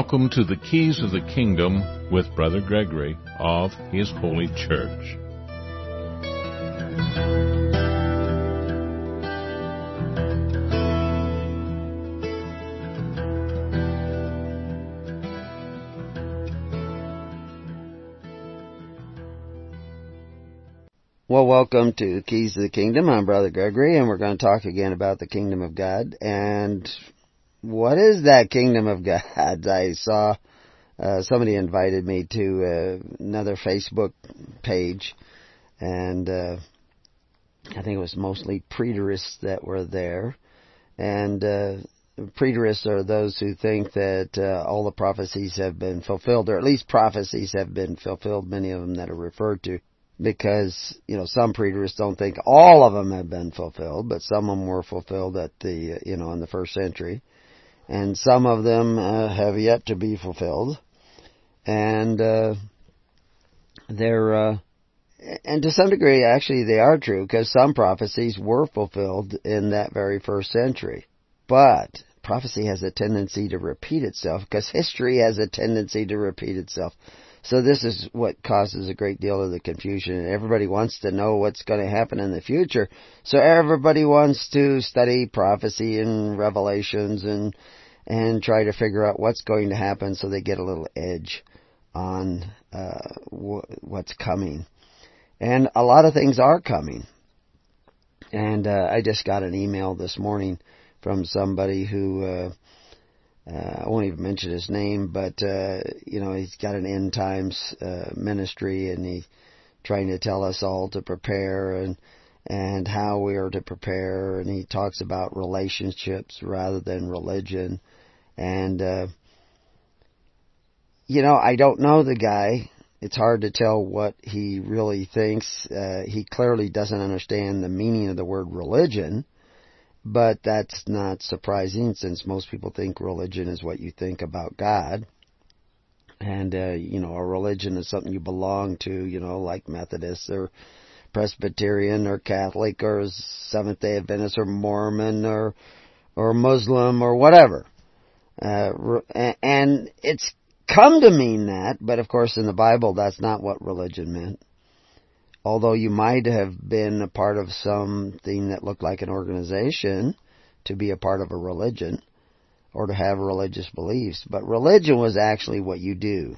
Welcome to the Keys of the Kingdom with Brother Gregory of His Holy Church. Well, welcome to Keys of the Kingdom. I'm Brother Gregory, and we're going to talk again about the Kingdom of God. And what is that Kingdom of God? I saw uh, somebody invited me to uh, another Facebook page, and uh, I think it was mostly preterists that were there. And uh, preterists are those who think that uh, all the prophecies have been fulfilled, or at least prophecies have been fulfilled, many of them that are referred to because you know some preterists don't think all of them have been fulfilled, but some of them were fulfilled at the you know in the first century, and some of them uh, have yet to be fulfilled, and uh, they're uh, and to some degree actually they are true because some prophecies were fulfilled in that very first century, but prophecy has a tendency to repeat itself because history has a tendency to repeat itself. So this is what causes a great deal of the confusion and everybody wants to know what's going to happen in the future. So everybody wants to study prophecy and revelations and and try to figure out what's going to happen so they get a little edge on uh, what's coming. And a lot of things are coming. And uh, I just got an email this morning from somebody who uh, uh, I won't even mention his name, but uh, you know he's got an end times uh, ministry, and he's trying to tell us all to prepare and and how we are to prepare, and he talks about relationships rather than religion, and uh, you know I don't know the guy. It's hard to tell what he really thinks. Uh, he clearly doesn't understand the meaning of the word religion but that's not surprising since most people think religion is what you think about God. And, uh, you know, a religion is something you belong to, you know, like Methodist or Presbyterian or Catholic or Seventh day Adventist or Mormon or, or Muslim or whatever. Uh, and it's come to mean that, but of course in the Bible that's not what religion meant although you might have been a part of something that looked like an organization to be a part of a religion or to have religious beliefs. But religion was actually what you do.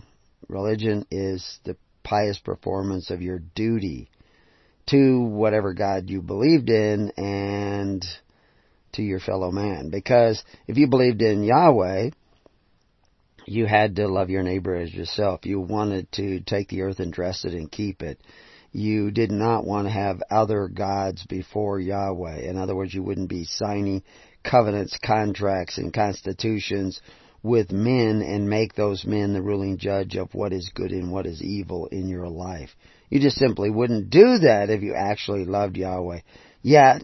Religion is the pious performance of your duty to whatever God you believed in and to your fellow man. Because if you believed in Yahweh, you had to love your neighbor as yourself. You wanted to take the earth and dress it and keep it you did not want to have other gods before Yahweh. In other words, you wouldn't be signing covenants, contracts, and constitutions with men and make those men the ruling judge of what is good and what is evil in your life. You just simply wouldn't do that if you actually loved Yahweh. Yet,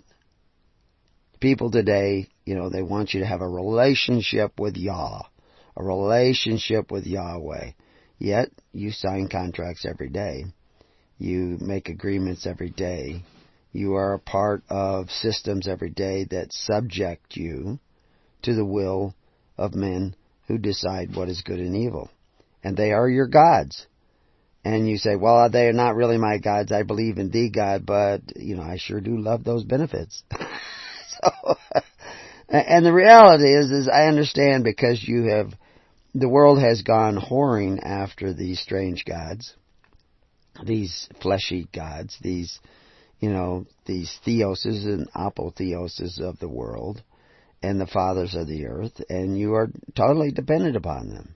people today, you know, they want you to have a relationship with Yah, a relationship with Yahweh. Yet, you sign contracts every day. You make agreements every day. You are a part of systems every day that subject you to the will of men who decide what is good and evil. And they are your gods. And you say, well, they are not really my gods. I believe in the God, but, you know, I sure do love those benefits. so, and the reality is, is I understand because you have, the world has gone whoring after these strange gods these fleshy gods, these, you know, these theoses and apotheoses of the world and the fathers of the earth, and you are totally dependent upon them.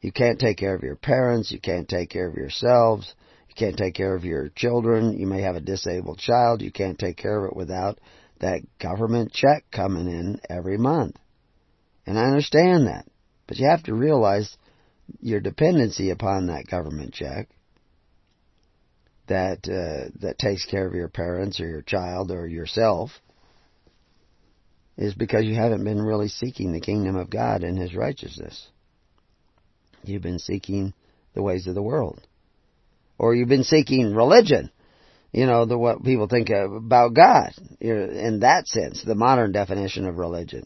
You can't take care of your parents, you can't take care of yourselves, you can't take care of your children, you may have a disabled child, you can't take care of it without that government check coming in every month. And I understand that. But you have to realize your dependency upon that government check that uh, that takes care of your parents or your child or yourself is because you haven't been really seeking the kingdom of God and His righteousness. You've been seeking the ways of the world, or you've been seeking religion. You know the what people think about God in that sense, the modern definition of religion.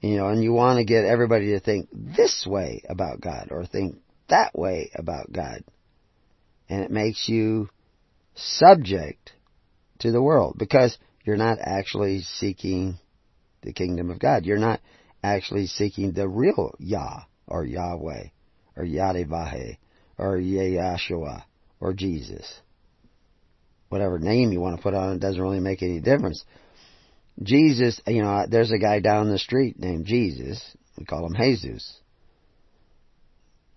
You know, and you want to get everybody to think this way about God or think that way about God. And it makes you subject to the world because you're not actually seeking the kingdom of God. You're not actually seeking the real Yah or Yahweh or Yadavahe or Yeshua or Jesus. Whatever name you want to put on it doesn't really make any difference. Jesus, you know, there's a guy down the street named Jesus. We call him Jesus.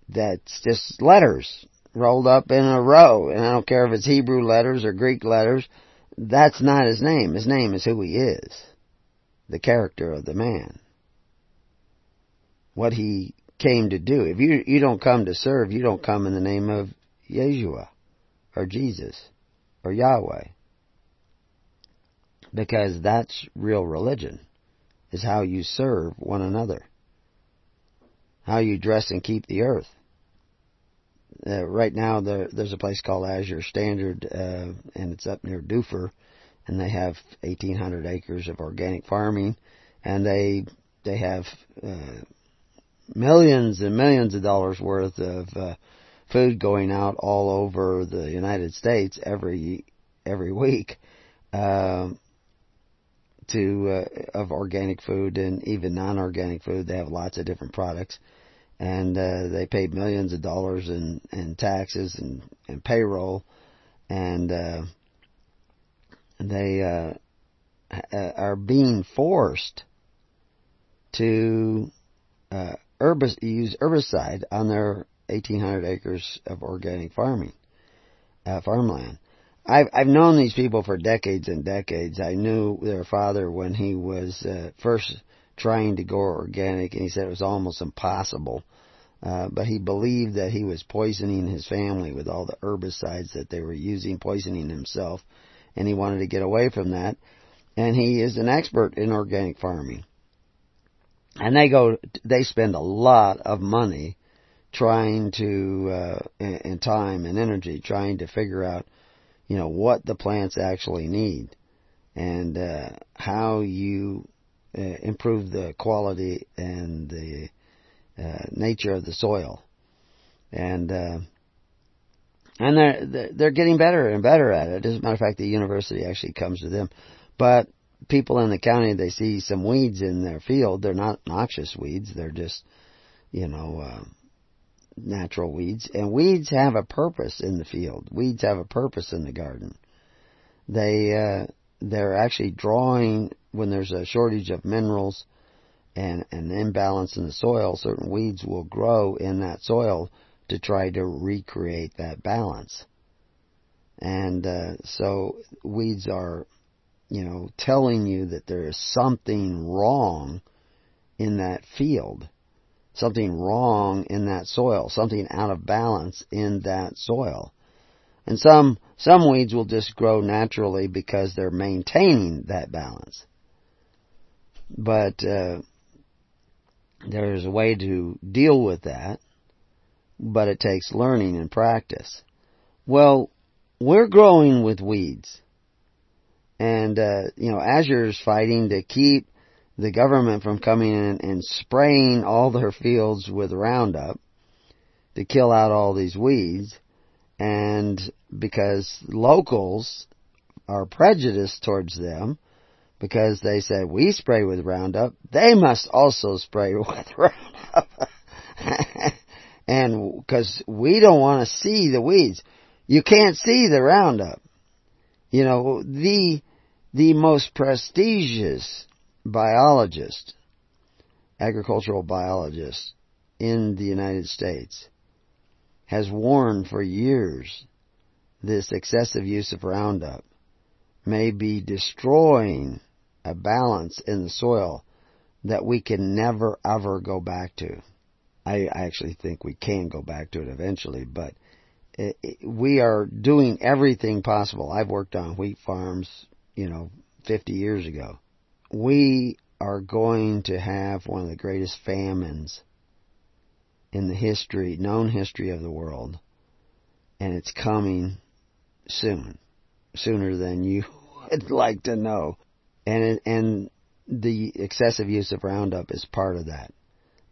That's just letters rolled up in a row. And I don't care if it's Hebrew letters or Greek letters. That's not his name. His name is who he is. The character of the man. What he came to do. If you, you don't come to serve, you don't come in the name of Yeshua or Jesus or Yahweh. Because that's real religion, is how you serve one another. How you dress and keep the earth. Uh, right now, there, there's a place called Azure Standard, uh, and it's up near Dufur, and they have 1,800 acres of organic farming, and they they have uh, millions and millions of dollars worth of uh, food going out all over the United States every every week. Um, to uh, of organic food and even non-organic food. They have lots of different products, and uh, they pay millions of dollars in in taxes and and payroll, and uh, they uh, are being forced to uh, herbicide, use herbicide on their 1,800 acres of organic farming uh, farmland. I've I've known these people for decades and decades. I knew their father when he was uh, first trying to go organic, and he said it was almost impossible. Uh, but he believed that he was poisoning his family with all the herbicides that they were using, poisoning himself, and he wanted to get away from that. And he is an expert in organic farming. And they go, they spend a lot of money trying to, uh, and time and energy trying to figure out you know, what the plants actually need and uh, how you uh, improve the quality and the uh, nature of the soil. And uh, and they're they're getting better and better at it. As a matter of fact, the university actually comes to them. But people in the county, they see some weeds in their field. They're not noxious weeds. They're just, you know, uh, natural weeds, and weeds have a purpose in the field. Weeds have a purpose in the garden. They uh, they're actually drawing when there's a shortage of minerals and an imbalance in the soil. Certain weeds will grow in that soil to try to recreate that balance. And uh, so weeds are, you know, telling you that there is something wrong in that field something wrong in that soil, something out of balance in that soil. And some, some weeds will just grow naturally because they're maintaining that balance. But, uh, there's a way to deal with that, but it takes learning and practice. Well, we're growing with weeds. And, uh, you know, Azure's fighting to keep the government from coming in and spraying all their fields with Roundup to kill out all these weeds. And because locals are prejudiced towards them, because they say we spray with Roundup, they must also spray with Roundup. and because we don't want to see the weeds. You can't see the Roundup. You know, the, the most prestigious biologist, agricultural biologist in the United States, has warned for years this excessive use of Roundup may be destroying a balance in the soil that we can never ever go back to. I actually think we can go back to it eventually, but we are doing everything possible. I've worked on wheat farms, you know, 50 years ago we are going to have one of the greatest famines in the history, known history of the world. And it's coming soon. Sooner than you would like to know. And, and the excessive use of Roundup is part of that.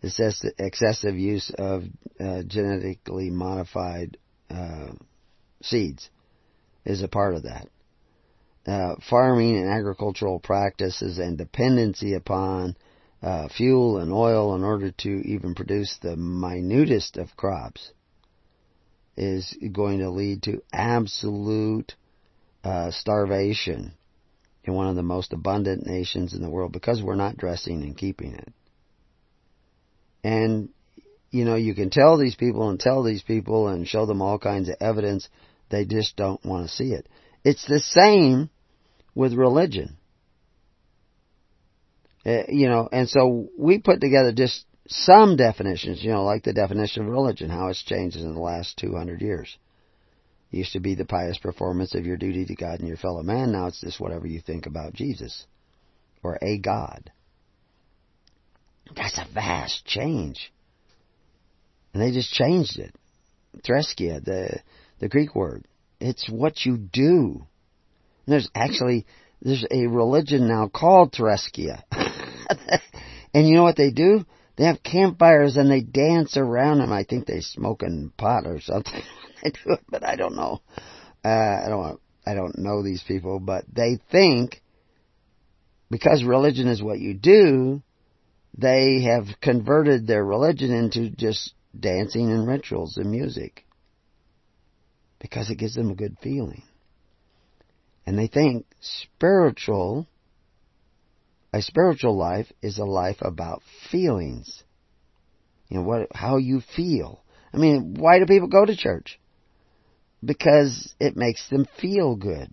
The excessive use of uh, genetically modified uh, seeds is a part of that. Uh, farming and agricultural practices and dependency upon uh, fuel and oil in order to even produce the minutest of crops is going to lead to absolute uh, starvation in one of the most abundant nations in the world because we're not dressing and keeping it. And, you know, you can tell these people and tell these people and show them all kinds of evidence. They just don't want to see it. It's the same with religion. Uh, you know, and so we put together just some definitions, you know, like the definition of religion, how it's changed in the last 200 years. It used to be the pious performance of your duty to God and your fellow man. Now it's just whatever you think about Jesus or a God. That's a vast change. And they just changed it. Threskia, the, the Greek word. It's what you do. There's actually, there's a religion now called Threskia. and you know what they do? They have campfires and they dance around them. I think they smoking pot or something. they do it, but I don't know. Uh, I don't. I don't know these people, but they think because religion is what you do, they have converted their religion into just dancing and rituals and music because it gives them a good feeling. And they think spiritual, a spiritual life is a life about feelings. You know, what, how you feel. I mean, why do people go to church? Because it makes them feel good.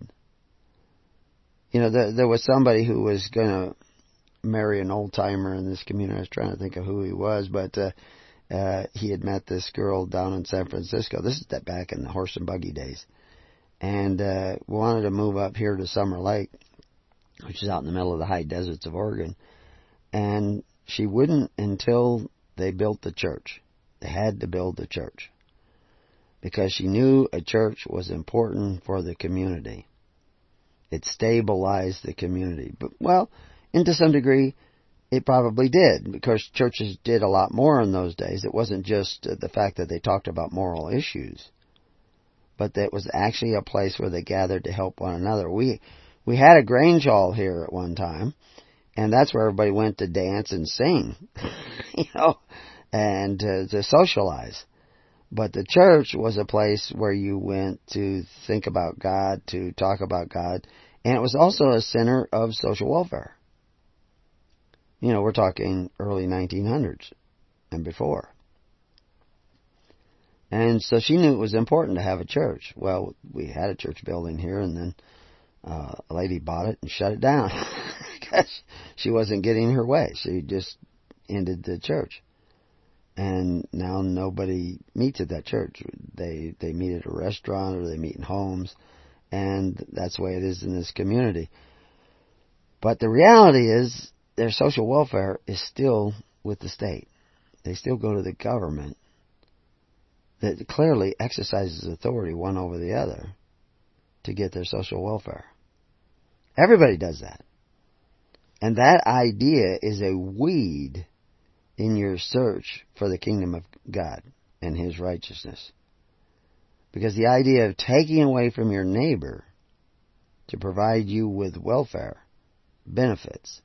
You know, there, there was somebody who was going to marry an old timer in this community. I was trying to think of who he was, but uh, uh, he had met this girl down in San Francisco. This is that back in the horse and buggy days, and uh, wanted to move up here to Summer Lake, which is out in the middle of the high deserts of Oregon. And she wouldn't until they built the church. They had to build the church because she knew a church was important for the community. It stabilized the community. But well, and to some degree, it probably did because churches did a lot more in those days. It wasn't just the fact that they talked about moral issues, but that was actually a place where they gathered to help one another. We we had a grange hall here at one time, and that's where everybody went to dance and sing, you know, and uh, to socialize. But the church was a place where you went to think about God, to talk about God, and it was also a center of social welfare. You know, we're talking early 1900s and before. And so she knew it was important to have a church. Well, we had a church building here, and then uh, a lady bought it and shut it down because she wasn't getting her way. She just ended the church, and now nobody meets at that church. They they meet at a restaurant or they meet in homes, and that's the way it is in this community. But the reality is their social welfare is still with the state. They still go to the government that clearly exercises authority one over the other to get their social welfare. Everybody does that. And that idea is a weed in your search for the kingdom of God and His righteousness. Because the idea of taking away from your neighbor to provide you with welfare benefits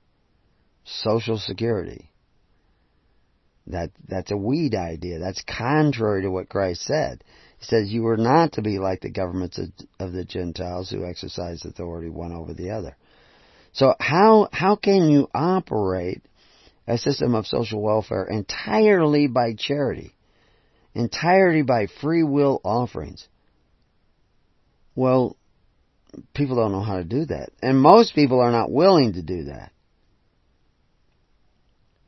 Social Security. That that's a weed idea. That's contrary to what Christ said. He says you are not to be like the governments of, of the Gentiles who exercise authority one over the other. So how how can you operate a system of social welfare entirely by charity, entirely by free will offerings? Well, people don't know how to do that, and most people are not willing to do that.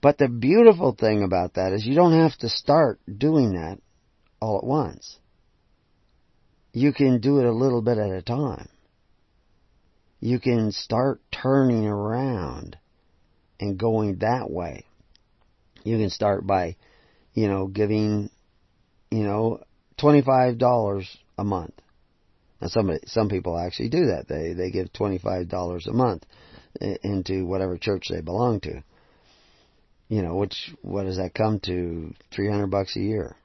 But the beautiful thing about that is you don't have to start doing that all at once. You can do it a little bit at a time. You can start turning around and going that way. You can start by, you know, giving, you know, $25 a month. Now some some people actually do that. They they give $25 a month into whatever church they belong to. You know, which what does that come to? Three hundred bucks a year.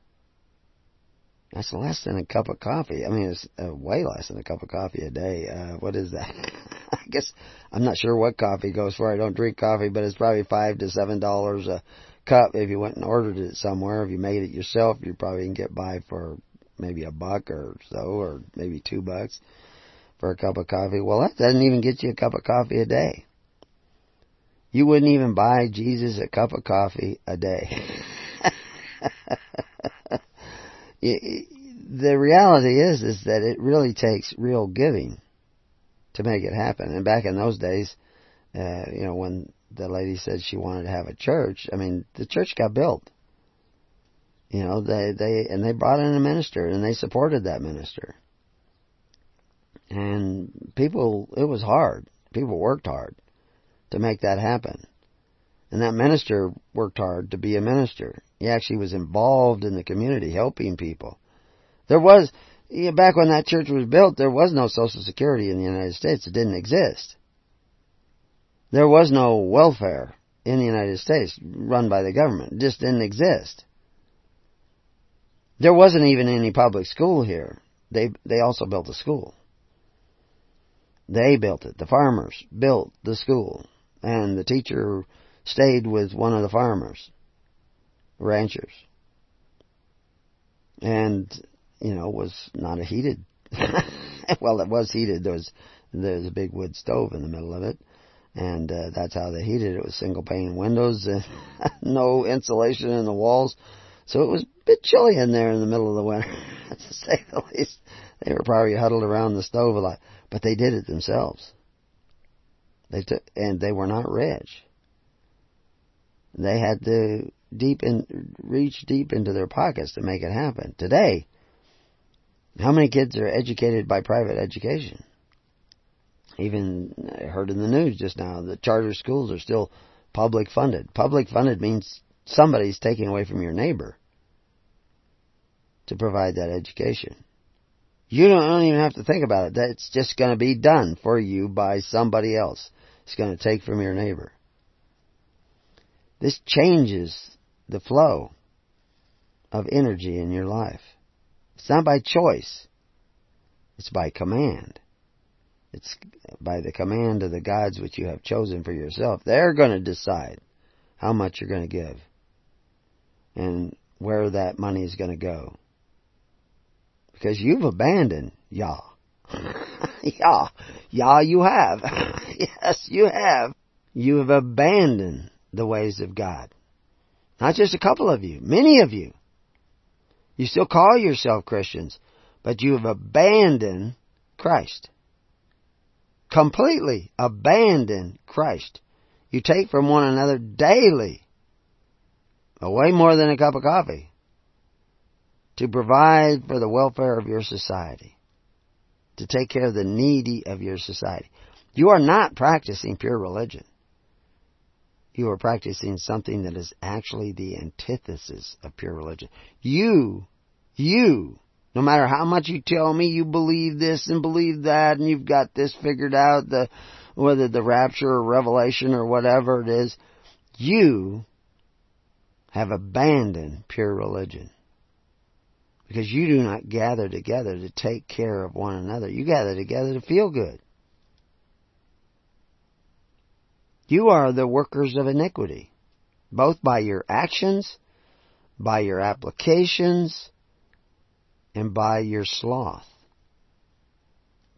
That's less than a cup of coffee. I mean, it's uh, way less than a cup of coffee a day. Uh, what is that? I guess I'm not sure what coffee goes for. I don't drink coffee, but it's probably five to seven dollars a cup if you went and ordered it somewhere. If you made it yourself, you probably can get by for maybe a buck or so, or maybe two bucks for a cup of coffee. Well, that doesn't even get you a cup of coffee a day. You wouldn't even buy Jesus a cup of coffee a day. the reality is, is that it really takes real giving to make it happen. And back in those days, uh, you know, when the lady said she wanted to have a church, I mean, the church got built. You know, they, they, and they brought in a minister and they supported that minister. And people, it was hard. People worked hard to make that happen. And that minister worked hard to be a minister. He actually was involved in the community, helping people. There was, back when that church was built, there was no Social Security in the United States. It didn't exist. There was no welfare in the United States run by the government. It just didn't exist. There wasn't even any public school here. They they also built a school. They built it. The farmers built the school. And the teacher stayed with one of the farmers, ranchers. And, you know, was not a heated, well, it was heated. There was, there was a big wood stove in the middle of it. And uh, that's how they heated it. It was single pane windows and no insulation in the walls. So it was a bit chilly in there in the middle of the winter, to say the least. They were probably huddled around the stove a lot, but they did it themselves. They took, and they were not rich. They had to deep in, reach deep into their pockets to make it happen. Today, how many kids are educated by private education? Even I heard in the news just now the charter schools are still public funded. Public funded means somebody's taking away from your neighbor to provide that education. You don't, don't even have to think about it. That's just going to be done for you by somebody else. It's going to take from your neighbor. This changes the flow of energy in your life. It's not by choice. It's by command. It's by the command of the gods which you have chosen for yourself. They're going to decide how much you're going to give and where that money is going to go. Because you've abandoned Yah. Yah. Yah, you have. yes, you have. You have abandoned the ways of God. Not just a couple of you, many of you. You still call yourself Christians, but you have abandoned Christ. Completely abandoned Christ. You take from one another daily, way more than a cup of coffee, to provide for the welfare of your society, to take care of the needy of your society. You are not practicing pure religion you are practicing something that is actually the antithesis of pure religion. You, you, no matter how much you tell me you believe this and believe that and you've got this figured out, the, whether the rapture or revelation or whatever it is, you have abandoned pure religion. Because you do not gather together to take care of one another. You gather together to feel good. You are the workers of iniquity, both by your actions, by your applications, and by your sloth.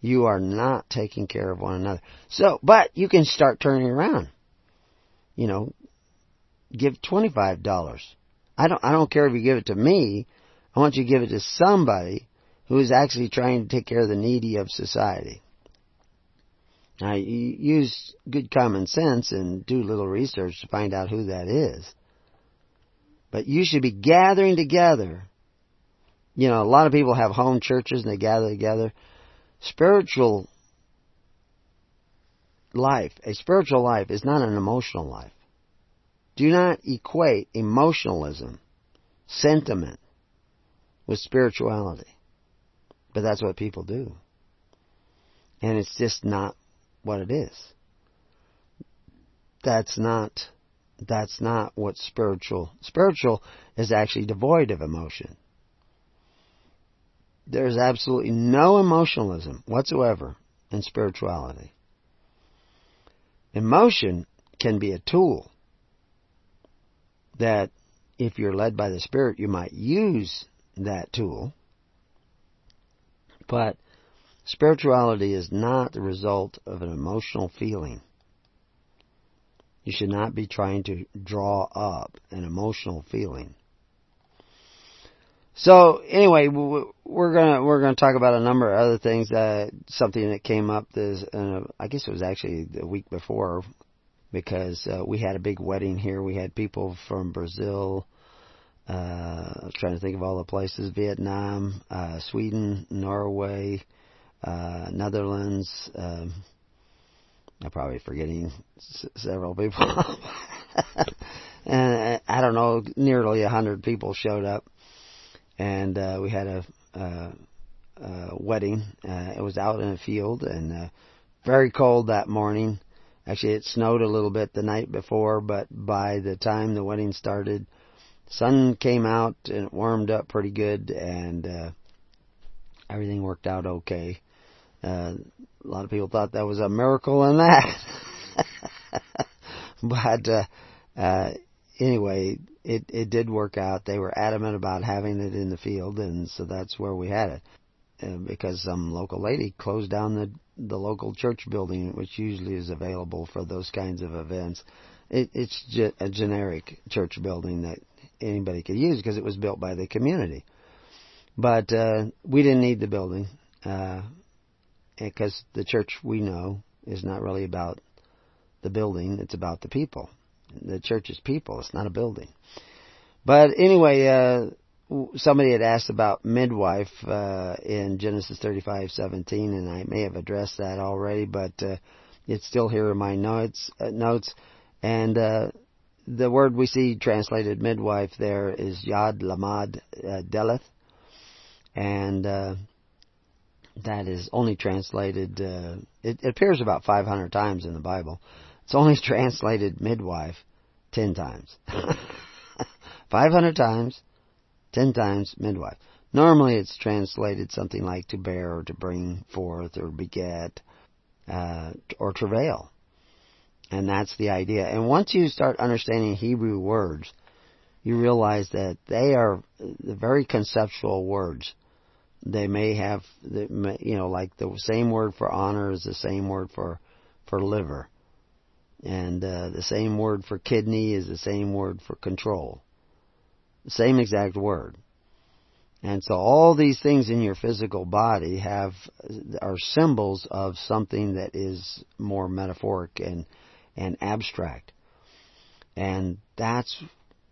You are not taking care of one another. So, but you can start turning around. You know, give $25. I don't, I don't care if you give it to me. I want you to give it to somebody who is actually trying to take care of the needy of society. Now, you use good common sense and do little research to find out who that is. But you should be gathering together. You know, a lot of people have home churches and they gather together. Spiritual life, a spiritual life is not an emotional life. Do not equate emotionalism, sentiment, with spirituality. But that's what people do. And it's just not what it is. that's not that's not what spiritual spiritual is actually devoid of emotion. There's absolutely no emotionalism whatsoever in spirituality. Emotion can be a tool that if you're led by the Spirit, you might use that tool. But spirituality is not the result of an emotional feeling. You should not be trying to draw up an emotional feeling. So anyway, we're gonna we're gonna talk about a number of other things. Uh, something that came up this, uh, I guess it was actually the week before, because uh, we had a big wedding here. We had people from Brazil. Uh, trying to think of all the places: Vietnam, uh, Sweden, Norway, uh, Netherlands. Um, I'm probably forgetting s- several people. and uh, I don't know, nearly a hundred people showed up, and uh, we had a, a, a wedding. Uh, it was out in a field and uh, very cold that morning. Actually, it snowed a little bit the night before, but by the time the wedding started, sun came out and it warmed up pretty good, and uh, everything worked out okay. Uh, a lot of people thought that was a miracle in that. but uh, uh, anyway, it it did work out. They were adamant about having it in the field, and so that's where we had it. Uh, because some local lady closed down the the local church building, which usually is available for those kinds of events. It, it's ge- a generic church building that anybody could use because it was built by the community. But uh, we didn't need the building. Uh, because the church we know is not really about the building, it's about the people. The church is people, it's not a building. But anyway, uh, somebody had asked about midwife uh, in Genesis 35:17, and I may have addressed that already, but uh, it's still here in my notes. Uh, notes, and uh, the word we see translated midwife there is Yad Lamad uh, Deleth, and uh, that is only translated, uh, it, it appears about 500 times in the Bible. It's only translated midwife 10 times. 500 times, 10 times midwife. Normally it's translated something like to bear or to bring forth or beget uh, or travail. And that's the idea. And once you start understanding Hebrew words, you realize that they are very conceptual words they may have, you know, like the same word for honor is the same word for for liver, and uh, the same word for kidney is the same word for control. The same exact word. And so all these things in your physical body have are symbols of something that is more metaphoric and and abstract. And that's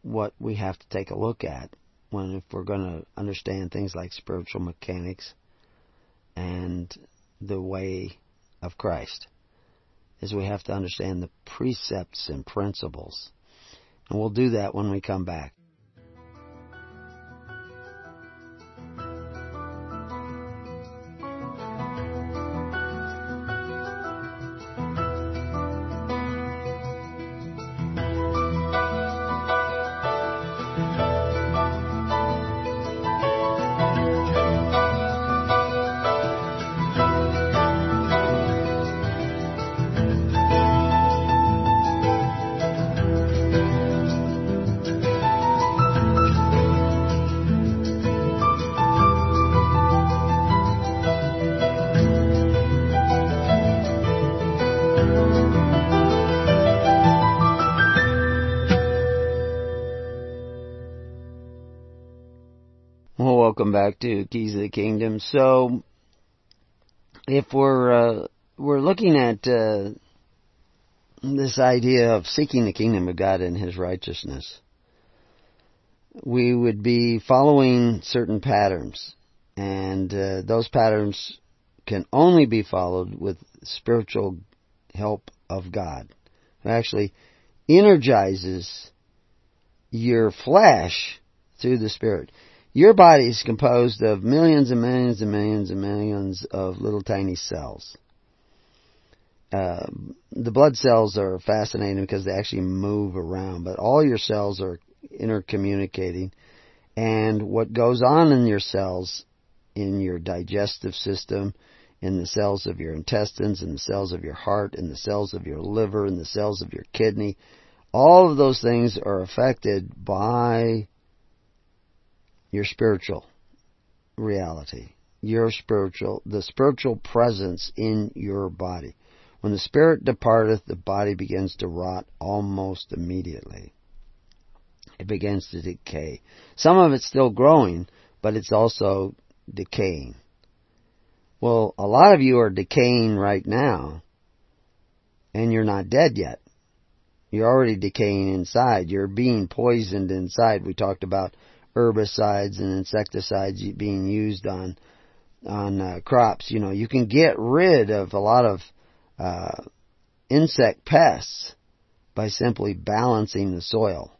what we have to take a look at when if we're going to understand things like spiritual mechanics and the way of Christ is we have to understand the precepts and principles. And we'll do that when we come back. Welcome back to Keys of the Kingdom. So, if we're uh, we're looking at uh, this idea of seeking the kingdom of God and His righteousness, we would be following certain patterns, and uh, those patterns can only be followed with spiritual help of God, who actually energizes your flesh through the Spirit. Your body is composed of millions and millions and millions and millions of little tiny cells. uh, the blood cells are fascinating because they actually move around, but all your cells are intercommunicating. And what goes on in your cells, in your digestive system, in the cells of your intestines, in the cells of your heart, in the cells of your liver, in the cells of your kidney, all of those things are affected by your spiritual reality, your spiritual, the spiritual presence in your body. When the spirit departeth, the body begins to rot almost immediately. It begins to decay. Some of it's still growing, but it's also decaying. Well, a lot of you are decaying right now, and you're not dead yet. You're already decaying inside. You're being poisoned inside. We talked about herbicides and insecticides being used on on uh, crops. You know, you can get rid of a lot of uh, insect pests by simply balancing the soil.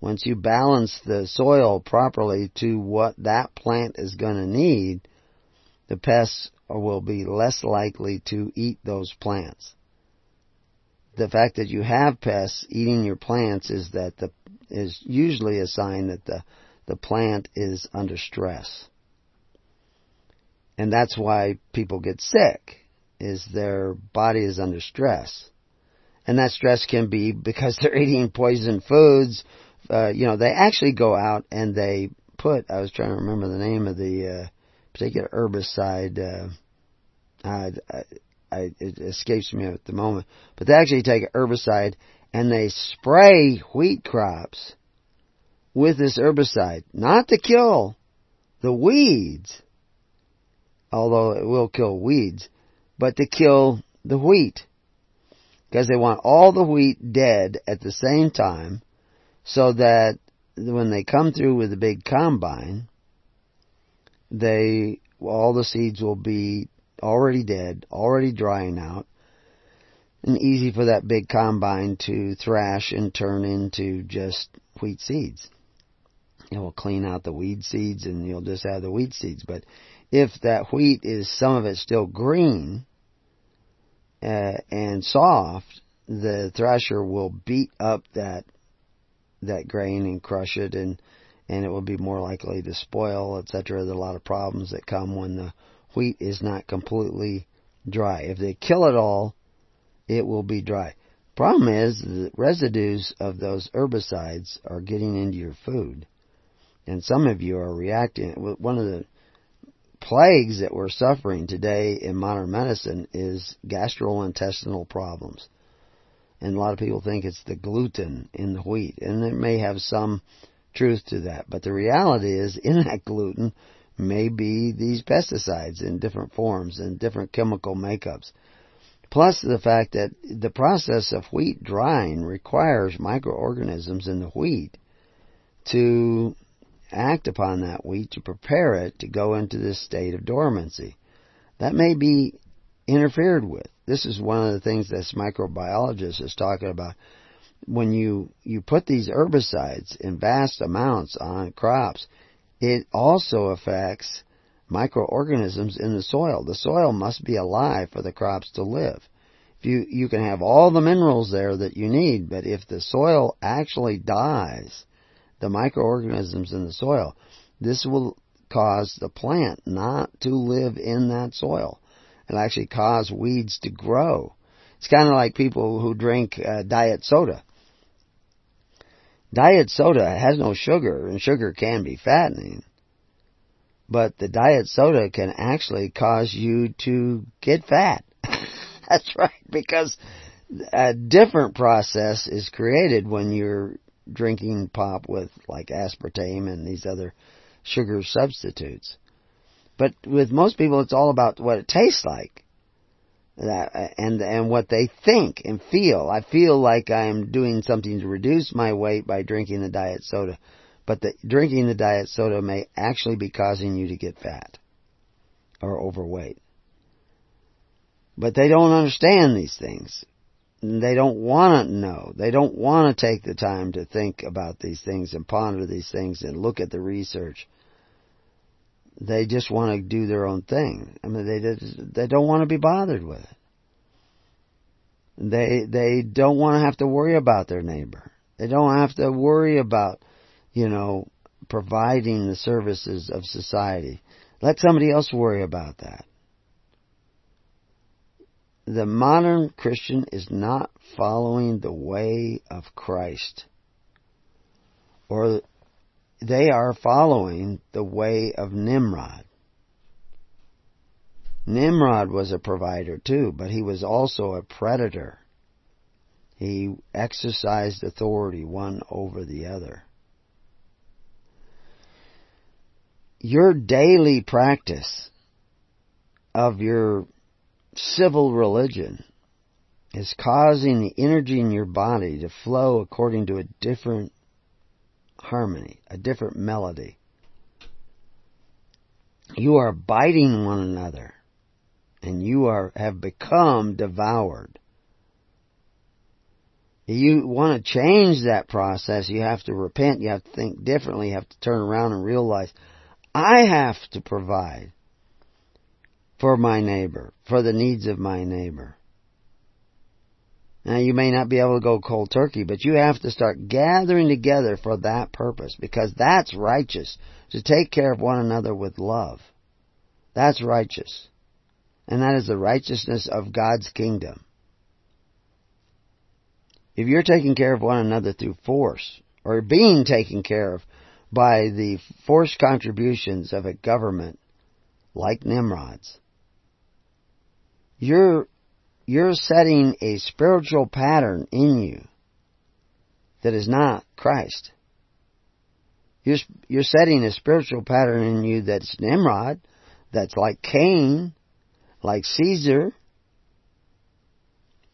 Once you balance the soil properly to what that plant is going to need, the pests will be less likely to eat those plants. The fact that you have pests eating your plants is that the is usually a sign that the the plant is under stress. And that's why people get sick is their body is under stress. And that stress can be because they're eating poison foods. Uh, you know, they actually go out and they put, I was trying to remember the name of the uh, particular herbicide. Uh, I, I, I, it escapes me at the moment. But they actually take herbicide and they spray wheat crops with this herbicide. Not to kill the weeds, although it will kill weeds, but to kill the wheat. Because they want all the wheat dead at the same time so that when they come through with the big combine, they, all the seeds will be already dead, already drying out, and easy for that big combine to thrash and turn into just wheat seeds. It will clean out the weed seeds and you'll just have the wheat seeds. But if that wheat is some of it still green uh, and soft, the thrasher will beat up that that grain and crush it and and it will be more likely to spoil, etc. There are a lot of problems that come when the wheat is not completely dry. If they kill it all, it will be dry. Problem is the residues of those herbicides are getting into your food. And some of you are reacting. One of the plagues that we're suffering today in modern medicine is gastrointestinal problems. And a lot of people think it's the gluten in the wheat. And it may have some truth to that. But the reality is, in that gluten may be these pesticides in different forms and different chemical makeups. Plus the fact that the process of wheat drying requires microorganisms in the wheat to act upon that wheat to prepare it to go into this state of dormancy. That may be interfered with. This is one of the things this microbiologist is talking about when you, you put these herbicides in vast amounts on crops, it also affects microorganisms in the soil. The soil must be alive for the crops to live. If you, you can have all the minerals there that you need, but if the soil actually dies, the microorganisms in the soil, this will cause the plant not to live in that soil. It'll actually cause weeds to grow. It's kind of like people who drink uh, diet soda. Diet soda has no sugar, and sugar can be fattening. But the diet soda can actually cause you to get fat. That's right, because a different process is created when you're drinking pop with like aspartame and these other sugar substitutes. But with most people, it's all about what it tastes like that and and what they think and feel. I feel like I'm doing something to reduce my weight by drinking the diet soda, but drinking the diet soda may actually be causing you to get fat or overweight. But they don't understand these things. They don't want to know. They don't want to take the time to think about these things and ponder these things and look at the research they just want to do their own thing. I mean, they they don't want to be bothered with it. They they don't want to have to worry about their neighbor. They don't have to worry about, you know, providing the services of society. Let somebody else worry about that. The modern Christian is not following the way of Christ. Or they are following the way of Nimrod. Nimrod was a provider too, but he was also a predator. He exercised authority one over the other. Your daily practice of your civil religion is causing the energy in your body to flow according to a different harmony, a different melody. You are biting one another and you are have become devoured. You want to change that process, you have to repent, you have to think differently, you have to turn around and realize I have to provide for my neighbor, for the needs of my neighbor. Now you may not be able to go cold turkey, but you have to start gathering together for that purpose because that's righteous. To take care of one another with love. That's righteous. And that is the righteousness of God's kingdom. If you're taking care of one another through force, or being taken care of by the forced contributions of a government like Nimrod's, you're you're setting a spiritual pattern in you that is not Christ. You're, you're setting a spiritual pattern in you that's Nimrod, that's like Cain, like Caesar.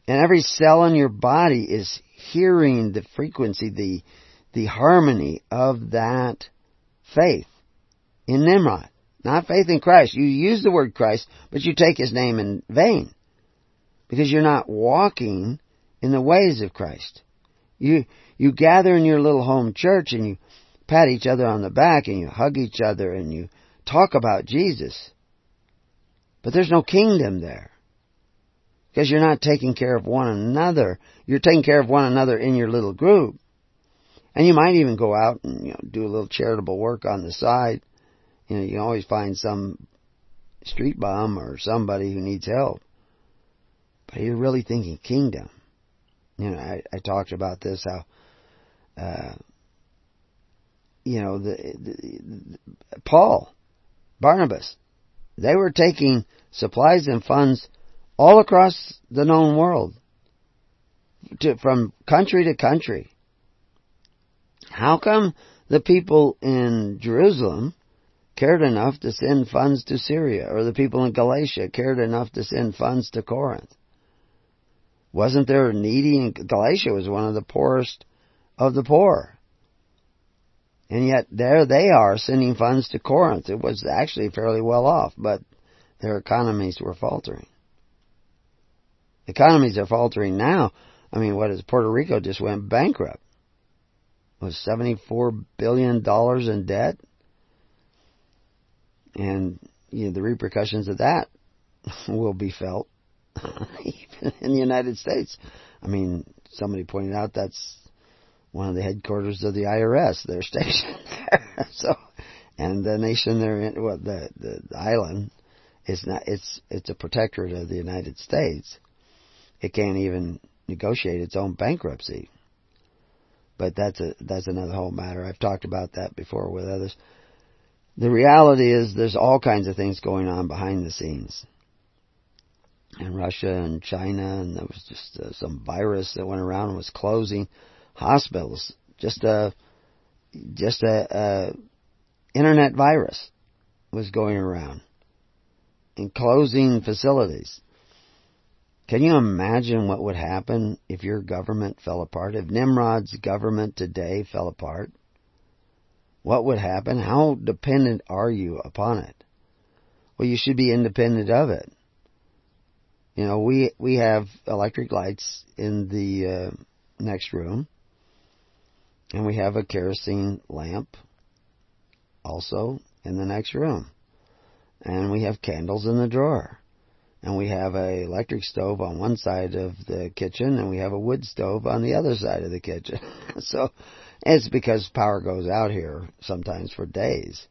And every cell in your body is hearing the frequency, the, the harmony of that faith in Nimrod. Not faith in Christ. You use the word Christ, but you take his name in vain because you're not walking in the ways of Christ. You, you gather in your little home church and you pat each other on the back and you hug each other and you talk about Jesus. But there's no kingdom there. Because you're not taking care of one another. You're taking care of one another in your little group. And you might even go out and you know, do a little charitable work on the side. You know, you can always find some street bum or somebody who needs help. But you're really thinking kingdom. You know, I, I talked about this how, uh, you know, the, the, the Paul, Barnabas, they were taking supplies and funds all across the known world, to, from country to country. How come the people in Jerusalem cared enough to send funds to Syria, or the people in Galatia cared enough to send funds to Corinth? Wasn't there needy in Galatia was one of the poorest of the poor. And yet there they are sending funds to Corinth. It was actually fairly well off, but their economies were faltering. Economies are faltering now. I mean, what is Puerto Rico just went bankrupt? Was $74 billion in debt. And, you know, the repercussions of that will be felt even in the United States. I mean, somebody pointed out that's one of the headquarters of the IRS. They're stationed there. so, and the nation they're in, well, the, the the island, is not. It's it's a protectorate of the United States. It can't even negotiate its own bankruptcy. But that's a that's another whole matter. I've talked about that before with others. The reality is there's all kinds of things going on behind the scenes in Russia and China, and there was just uh, some virus that went around and was closing hospitals. Just a just a, a internet virus was going around and closing facilities. Can you imagine what would happen if your government fell apart? If Nimrod's government today fell apart? What would happen? How dependent are you upon it? Well, you should be independent of it. You know, we we have electric lights in the uh, next room, and we have a kerosene lamp also in the next room, and we have candles in the drawer, And we have a electric stove on one side of the kitchen and we have a wood stove on the other side of the kitchen. so it's because power goes out here sometimes for days.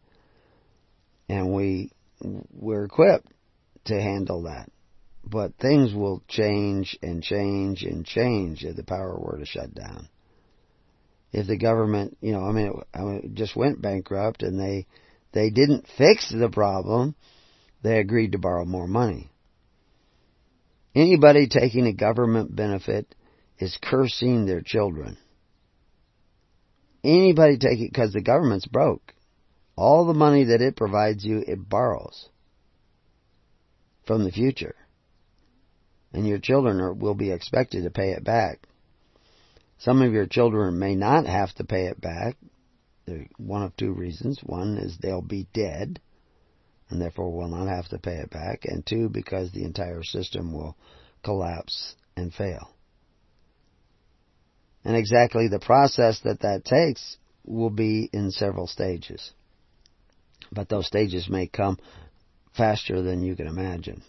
And we, we're equipped to handle that. But things will change and change and change if the power were to shut down. If the government, you know, I mean, it just went bankrupt and they, they didn't fix the problem, they agreed to borrow more money. Anybody taking a government benefit is cursing their children. Anybody taking, because the government's broke. All the money that it provides you, it borrows from the future. And your children are, will be expected to pay it back. Some of your children may not have to pay it back. One of two reasons. One is they'll be dead and therefore will not have to pay it back. And two, because the entire system will collapse and fail. And exactly the process that that takes will be in several stages. But those stages may come faster than you can imagine.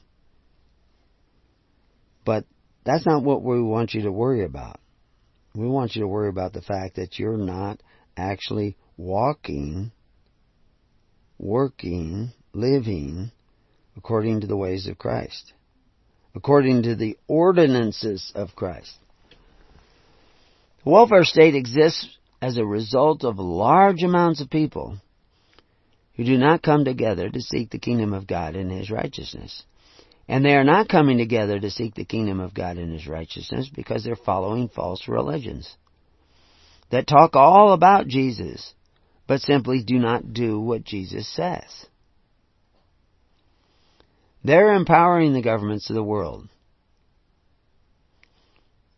But that's not what we want you to worry about. We want you to worry about the fact that you're not actually walking, working, living according to the ways of Christ, according to the ordinances of Christ. The welfare state exists as a result of large amounts of people who do not come together to seek the kingdom of God and His righteousness. And they are not coming together to seek the kingdom of God and His righteousness because they're following false religions that talk all about Jesus, but simply do not do what Jesus says. They're empowering the governments of the world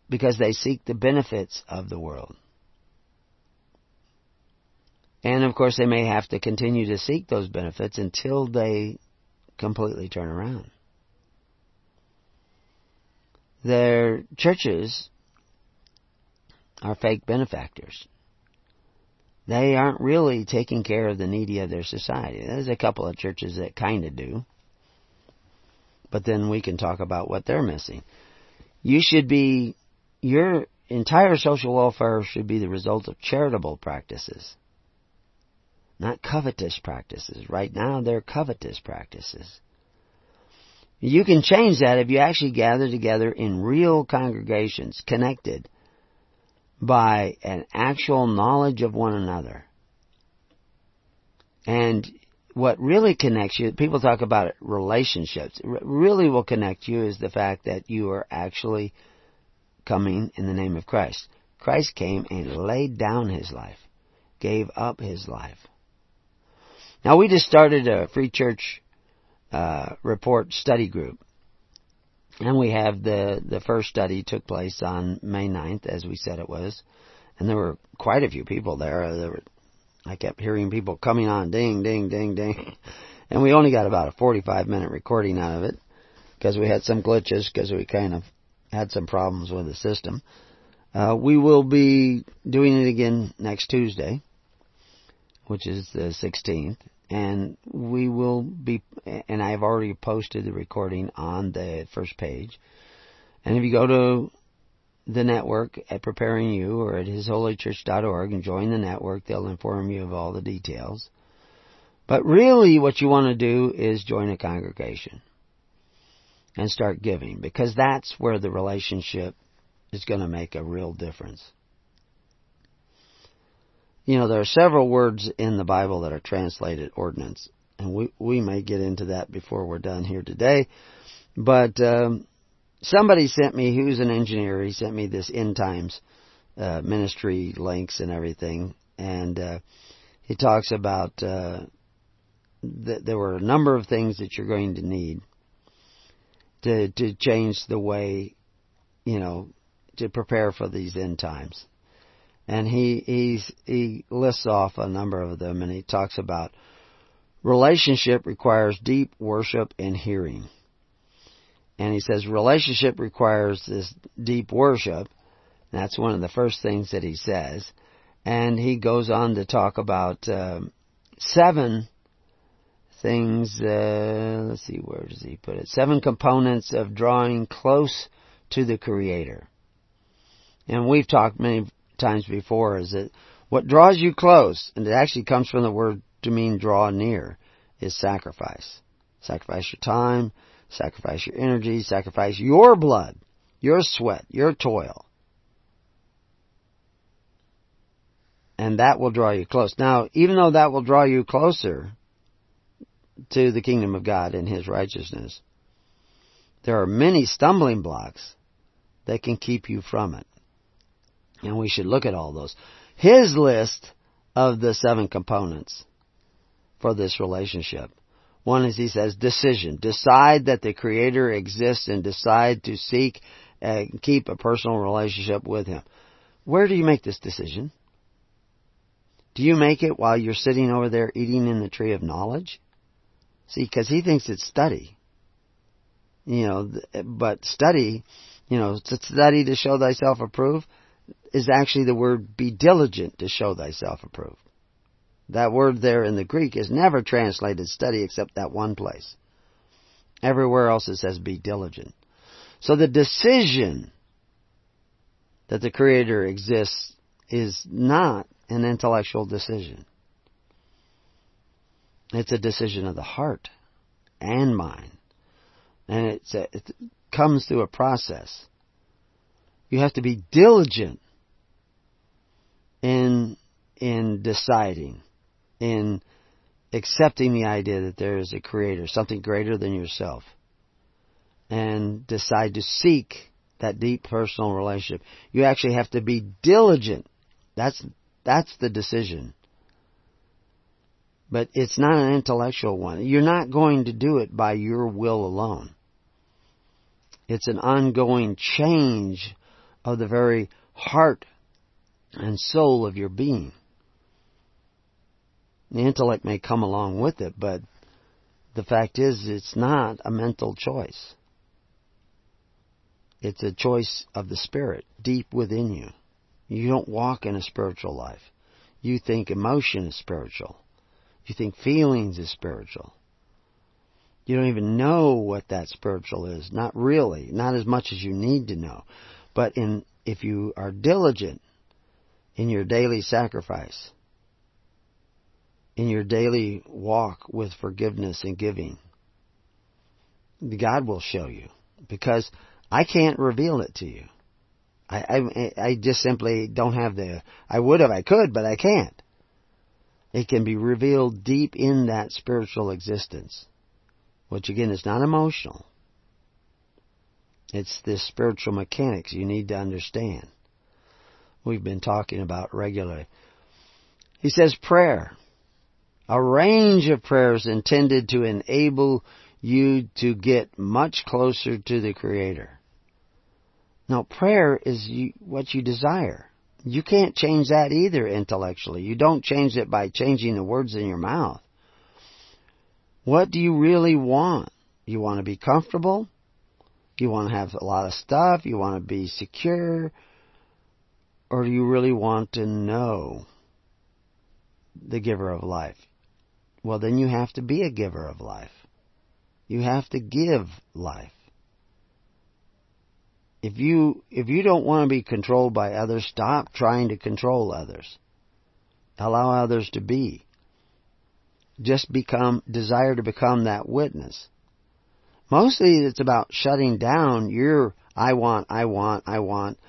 because they seek the benefits of the world. And of course, they may have to continue to seek those benefits until they completely turn around. Their churches are fake benefactors. They aren't really taking care of the needy of their society. There's a couple of churches that kind of do. But then we can talk about what they're missing. You should be, your entire social welfare should be the result of charitable practices, not covetous practices. Right now, they're covetous practices. You can change that if you actually gather together in real congregations, connected by an actual knowledge of one another. And what really connects you, people talk about relationships, really will connect you is the fact that you are actually coming in the name of Christ. Christ came and laid down his life, gave up his life. Now we just started a free church uh, report study group. And we have the, the first study took place on May 9th, as we said it was. And there were quite a few people there. There were I kept hearing people coming on, ding, ding, ding, ding. And we only got about a 45 minute recording out of it because we had some glitches because we kind of had some problems with the system. Uh, we will be doing it again next Tuesday, which is the 16th, and we will be, and I've already posted the recording on the first page. And if you go to the network at Preparing You or at hisholychurch.org and join the network. They'll inform you of all the details. But really what you want to do is join a congregation and start giving because that's where the relationship is going to make a real difference. You know, there are several words in the Bible that are translated ordinance, and we we may get into that before we're done here today. But um, somebody sent me, who's an engineer, he sent me this end times uh, ministry links and everything, and uh, he talks about uh, that there were a number of things that you're going to need to to change the way, you know, to prepare for these end times. And he he's, he lists off a number of them, and he talks about relationship requires deep worship and hearing. And he says relationship requires this deep worship. That's one of the first things that he says. And he goes on to talk about um, seven things, uh, let's see, where does he put it? Seven components of drawing close to the Creator. And we've talked many times before is that what draws you close, and it actually comes from the word to mean draw near, is sacrifice. Sacrifice your time, sacrifice your energy, sacrifice your blood, your sweat, your toil. And that will draw you close. Now, even though that will draw you closer to the kingdom of God and His righteousness, there are many stumbling blocks that can keep you from it. And we should look at all those. His list of the seven components for this relationship. One is he says decision. Decide that the Creator exists and decide to seek and keep a personal relationship with Him. Where do you make this decision? Do you make it while you're sitting over there eating in the tree of knowledge? See, because he thinks it's study. You know, but study, you know, to study to show thyself approved is actually the word be diligent to show thyself approved. That word there in the Greek is never translated study except that one place. Everywhere else it says be diligent. So the decision that the Creator exists is not an intellectual decision. It's a decision of the heart and mind. And a, it comes through a process. You have to be diligent in, in deciding, in accepting the idea that there is a creator, something greater than yourself, and decide to seek that deep personal relationship. You actually have to be diligent. That's, that's the decision. But it's not an intellectual one. You're not going to do it by your will alone. It's an ongoing change of the very heart and soul of your being. The intellect may come along with it, but the fact is it's not a mental choice. It's a choice of the Spirit deep within you. You don't walk in a spiritual life. You think emotion is spiritual. You think feelings is spiritual. You don't even know what that spiritual is. Not really. Not as much as you need to know. But in, if you are diligent in your daily sacrifice, in your daily walk with forgiveness and giving, God will show you. Because I can't reveal it to you. I, I, I just simply don't have the, I would if I could, but I can't. It can be revealed deep in that spiritual existence, which again is not emotional. It's this spiritual mechanics you need to understand. We've been talking about regularly. He says prayer. A range of prayers intended to enable you to get much closer to the Creator. Now, prayer is what you desire. You can't change that either intellectually. You don't change it by changing the words in your mouth. What do you really want? You want to be comfortable? You want to have a lot of stuff? You want to be secure? Or do you really want to know the giver of life? Well, then you have to be a giver of life. You have to give life if you if you don't want to be controlled by others, stop trying to control others. Allow others to be. Just become desire to become that witness. Mostly it's about shutting down your I want, I want, I want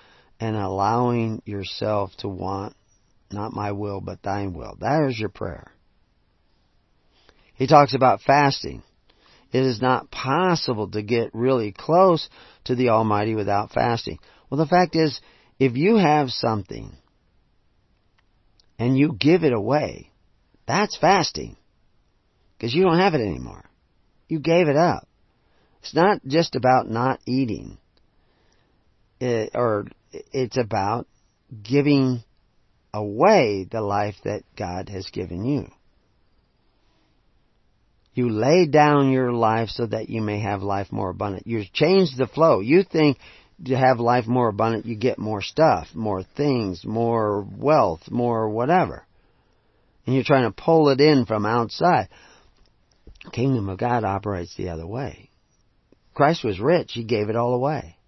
and allowing yourself to want not my will but thine will. That is your prayer. He talks about fasting. It is not possible to get really close to the Almighty without fasting. Well, the fact is, if you have something and you give it away, that's fasting. Because you don't have it anymore. You gave it up. It's not just about not eating. It, or it's about giving away the life that God has given you. You lay down your life so that you may have life more abundant. You change the flow. You think to have life more abundant, you get more stuff, more things, more wealth, more whatever. And you're trying to pull it in from outside. Kingdom of God operates the other way. Christ was rich. He gave it all away.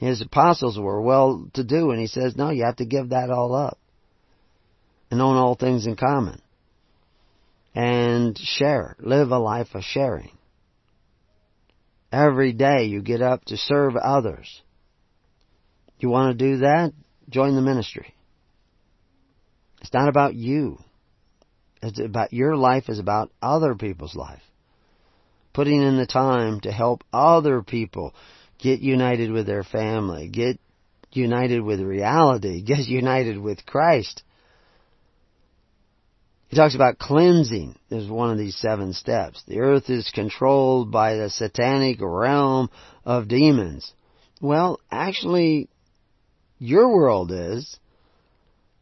His apostles were well to do, and he says, no, you have to give that all up and own all things in common and share. Live a life of sharing. Every day you get up to serve others. You want to do that? Join the ministry. It's not about you. It's about your life is about other people's life. Putting in the time to help other people get united with their family, get united with reality, get united with Christ. He talks about cleansing as one of these seven steps. The earth is controlled by the satanic realm of demons. Well, actually, your world is,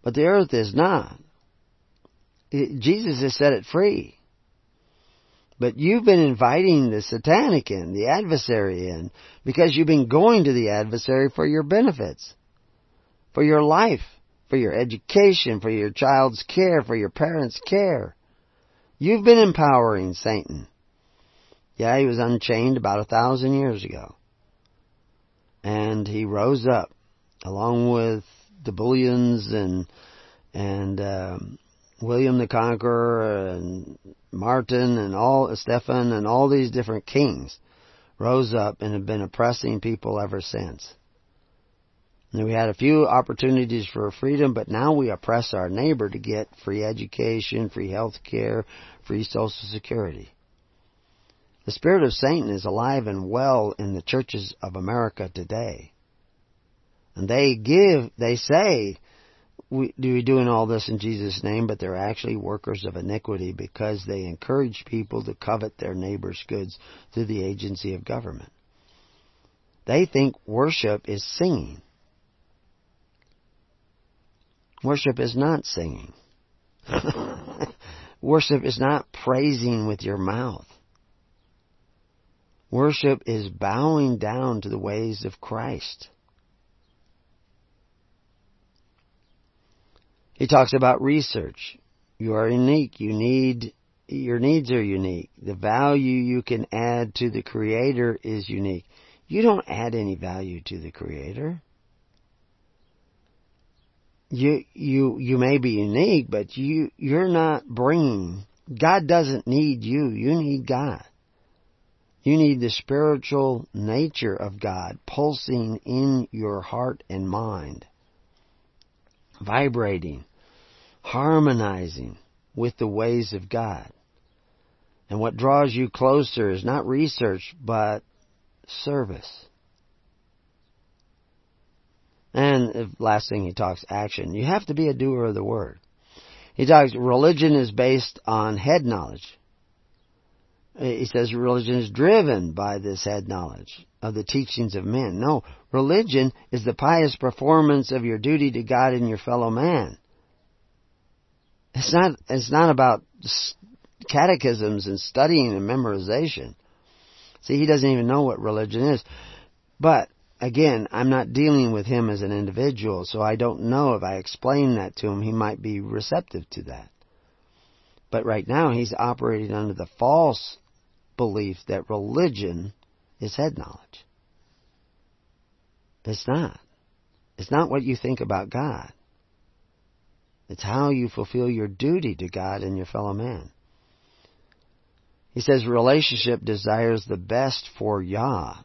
but the earth is not. It, Jesus has set it free. But you've been inviting the satanic in, the adversary in, because you've been going to the adversary for your benefits, for your life, for your education, for your child's care, for your parents' care. You've been empowering Satan. Yeah, he was unchained about a thousand years ago. And he rose up along with the Bullions and and um, William the Conqueror and Martin and all Stephen and all these different kings rose up and have been oppressing people ever since. And we had a few opportunities for freedom, but now we oppress our neighbor to get free education, free health care, free social security. The spirit of Satan is alive and well in the churches of America today. And they give, they say, we, do we doing all this in Jesus' name, but they're actually workers of iniquity because they encourage people to covet their neighbor's goods through the agency of government. They think worship is singing. Worship is not singing. Worship is not praising with your mouth. Worship is bowing down to the ways of Christ. He talks about research. You are unique. You need, your needs are unique. The value you can add to the Creator is unique. You don't add any value to the Creator. You, you, you may be unique, but you, you're not bringing, God doesn't need you. You need God. You need the spiritual nature of God pulsing in your heart and mind vibrating, harmonizing with the ways of God. And what draws you closer is not research, but service. And last thing he talks action. You have to be a doer of the word. He talks religion is based on head knowledge. Uh, he says religion is driven by this head knowledge of the teachings of men. No, religion is the pious performance of your duty to God and your fellow man. It's not, it's not about catechisms and studying and memorization. See, he doesn't even know what religion is. But, again, I'm not dealing with him as an individual, so I don't know if I explain that to him, he might be receptive to that. But right now, he's operating under the false belief that religion is head knowledge. It's not. It's not what you think about God. It's how you fulfill your duty to God and your fellow man. He says relationship desires the best for Yah.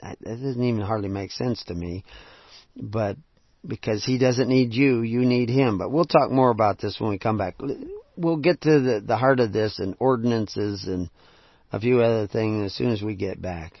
That doesn't even hardly make sense to me. But because he doesn't need you, you need him. But we'll talk more about this when we come back. We'll get to the, the heart of this and ordinances and a few other things as soon as we get back.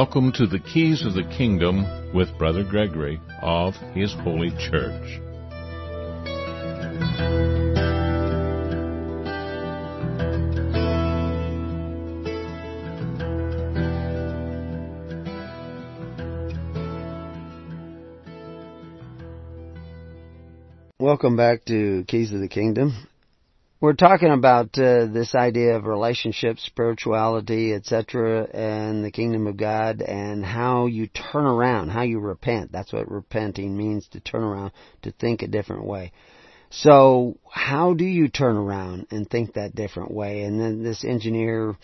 Welcome to the Keys of the Kingdom with Brother Gregory of His Holy Church. Welcome back to Keys of the Kingdom. We're talking about uh, this idea of relationships, spirituality, etc., and the kingdom of God, and how you turn around, how you repent. That's what repenting means to turn around, to think a different way. So, how do you turn around and think that different way? And then this engineer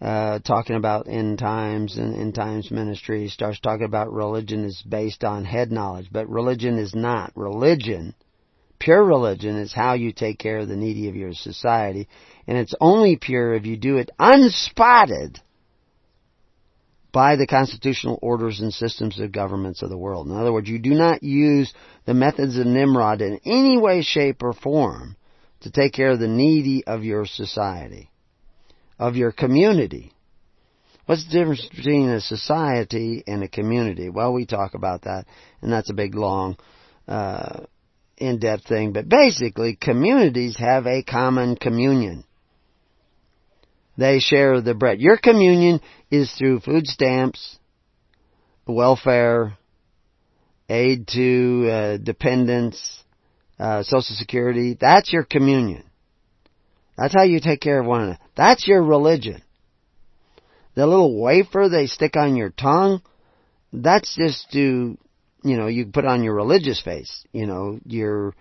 uh, talking about end times and end times ministry starts talking about religion is based on head knowledge, but religion is not. Religion Pure religion is how you take care of the needy of your society, and it's only pure if you do it unspotted by the constitutional orders and systems of governments of the world. In other words, you do not use the methods of Nimrod in any way, shape, or form to take care of the needy of your society, of your community. What's the difference between a society and a community? Well, we talk about that, and that's a big, long uh, in-depth thing, but basically communities have a common communion. They share the bread. Your communion is through food stamps, welfare, aid to uh, dependents, uh, Social Security. That's your communion. That's how you take care of one another. That's your religion. The little wafer they stick on your tongue, that's just to you know, you put on your religious face, you know, your,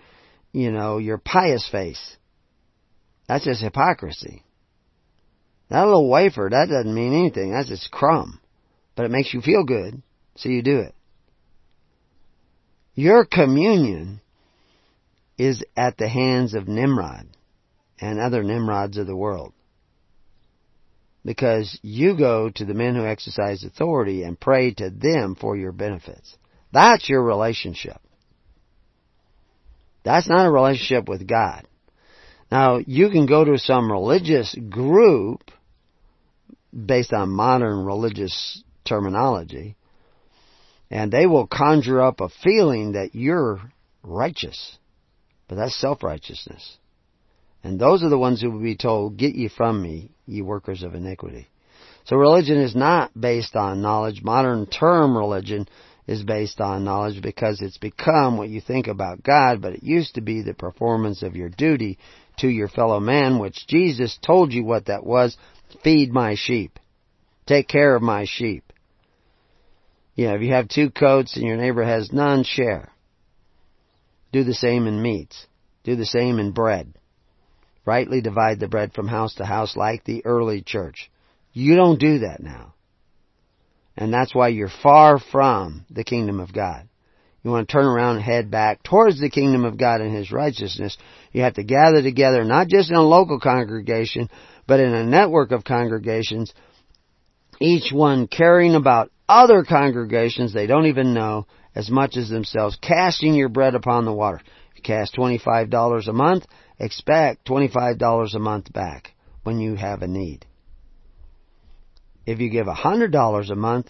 you know, your pious face. That's just hypocrisy. That little wafer, that doesn't mean anything. That's just crumb. But it makes you feel good, so you do it. Your communion is at the hands of Nimrod and other Nimrods of the world. Because you go to the men who exercise authority and pray to them for your benefits. That's your relationship. That's not a relationship with God. Now, you can go to some religious group based on modern religious terminology, and they will conjure up a feeling that you're righteous. But that's self-righteousness. And those are the ones who will be told, get ye from me, ye workers of iniquity. So religion is not based on knowledge. Modern term religion is based on knowledge because it's become what you think about God, but it used to be the performance of your duty to your fellow man, which Jesus told you what that was. Feed my sheep. Take care of my sheep. You know, if you have two coats and your neighbor has none, share. Do the same in meats. Do the same in bread. Rightly divide the bread from house to house like the early church. You don't do that now. And that's why you're far from the kingdom of God. You want to turn around and head back towards the kingdom of God and His righteousness. You have to gather together, not just in a local congregation, but in a network of congregations, each one caring about other congregations they don't even know as much as themselves, casting your bread upon the water. If you cast $25 a month, expect $25 a month back when you have a need. If you give a $100 a month,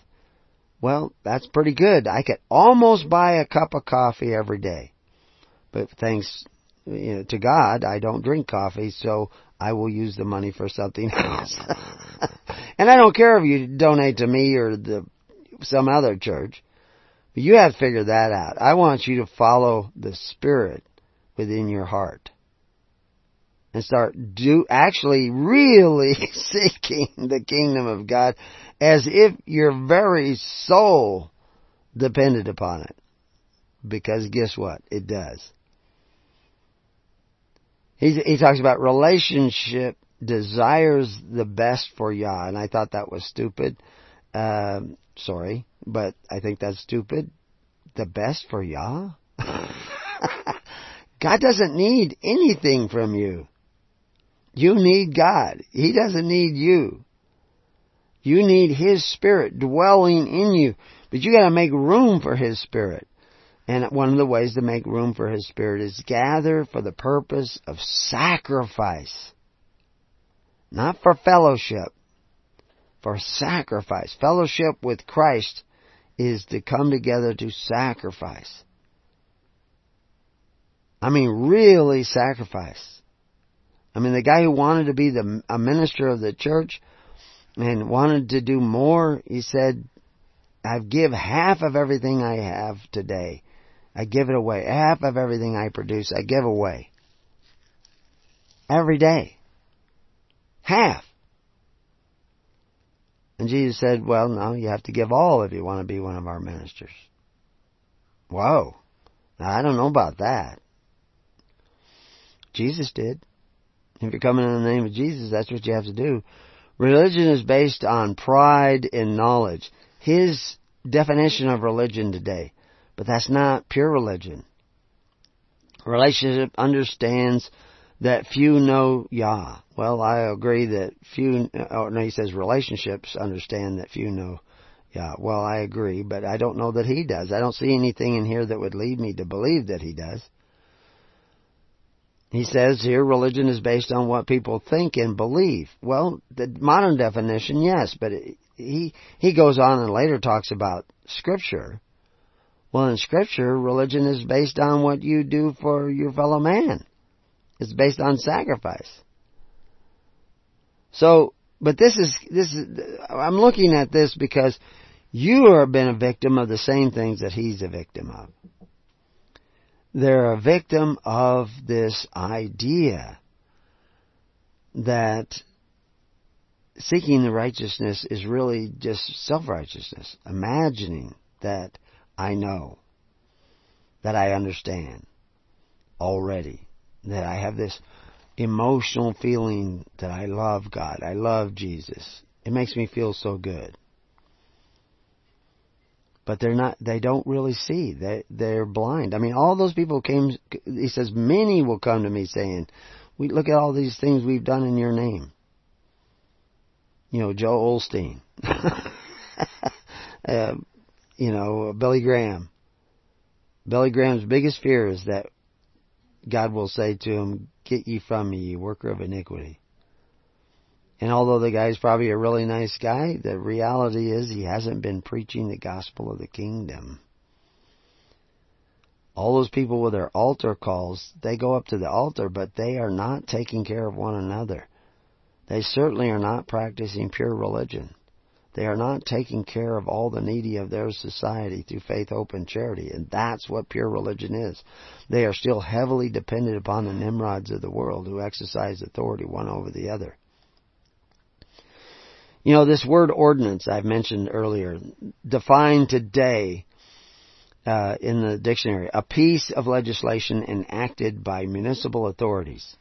well, that's pretty good. I could almost buy a cup of coffee every day. But thanks you know, to God, I don't drink coffee, so I will use the money for something else. And I don't care if you donate to me or the some other church. But you have to figure that out. I want you to follow the Spirit within your heart. And start do actually really seeking the kingdom of God as if your very soul depended upon it. Because guess what? It does. He, he talks about relationship desires the best for Yah, and I thought that was stupid. Um, sorry, but I think that's stupid. The best for Yah? God doesn't need anything from you. You need God. He doesn't need you. You need His Spirit dwelling in you. But you gotta make room for His Spirit. And one of the ways to make room for His Spirit is gather for the purpose of sacrifice. Not for fellowship. For sacrifice. Fellowship with Christ is to come together to sacrifice. I mean, really sacrifice. I mean, the guy who wanted to be the, a minister of the church and wanted to do more, he said, I give half of everything I have today I give it away. Half of everything I produce, I give away. Every day. Half. And Jesus said, well, no, you have to give all if you want to be one of our ministers. Whoa. Now, I don't know about that. Jesus did. If you're coming in the name of Jesus, that's what you have to do. Religion is based on pride in knowledge. His definition of religion today but that's not pure religion. Relationship understands that few know Yah. Well, I agree that few, oh no, he says relationships understand that few know Yah. Well, I agree, but I don't know that he does. I don't see anything in here that would lead me to believe that he does. He says here religion is based on what people think and believe. Well, the modern definition, yes, but he he goes on and later talks about scripture well, in Scripture, religion is based on what you do for your fellow man. It's based on sacrifice. So, but this is, this is, I'm looking at this because you have been a victim of the same things that he's a victim of. They're a victim of this idea that seeking the righteousness is really just self-righteousness. Imagining that I know, that I understand already, that I have this emotional feeling that I love God, I love Jesus. It makes me feel so good. But they're not, they don't really see. They, they're blind. I mean, all those people came, he says, many will come to me saying, we look at all these things we've done in your name. You know, Joel Osteen. uh, you know, Billy Graham. Billy Graham's biggest fear is that God will say to him, Get ye from me, you worker of iniquity. And although the guy's probably a really nice guy, the reality is he hasn't been preaching the gospel of the kingdom. All those people with their altar calls, they go up to the altar, but they are not taking care of one another. They certainly are not practicing pure religion. They are not taking care of all the needy of their society through faith, hope, and charity. And that's what pure religion is. They are still heavily dependent upon the Nimrods of the world who exercise authority one over the other. You know, this word ordinance I've mentioned earlier, defined today uh, in the dictionary, a piece of legislation enacted by municipal authorities.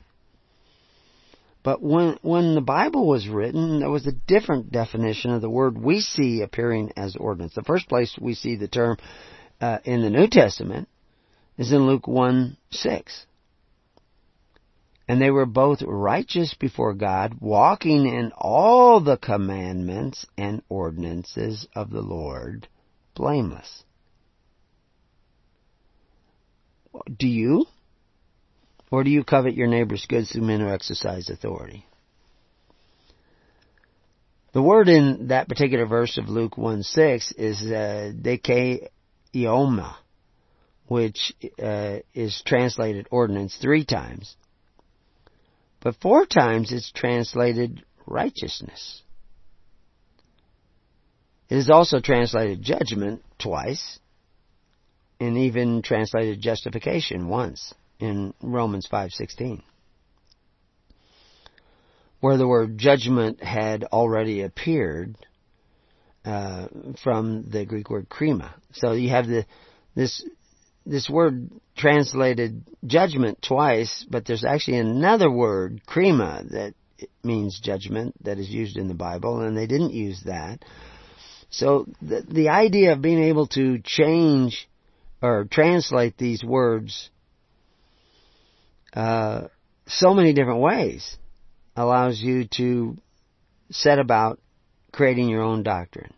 But when, when the Bible was written, there was a different definition of the word we see appearing as ordinance. The first place we see the term uh, in the New Testament is in Luke 1 6. And they were both righteous before God, walking in all the commandments and ordinances of the Lord, blameless. Do you? Or do you covet your neighbor's goods through men who exercise authority? The word in that particular verse of Luke 1 6 is uh, ioma, which uh, is translated ordinance three times. But four times it's translated righteousness. It is also translated judgment twice, and even translated justification once in Romans 5:16 where the word judgment had already appeared uh, from the Greek word krima. So you have the this this word translated judgment twice, but there's actually another word krima that means judgment that is used in the Bible, and they didn't use that. So the the idea of being able to change or translate these words uh, so many different ways allows you to set about creating your own doctrine.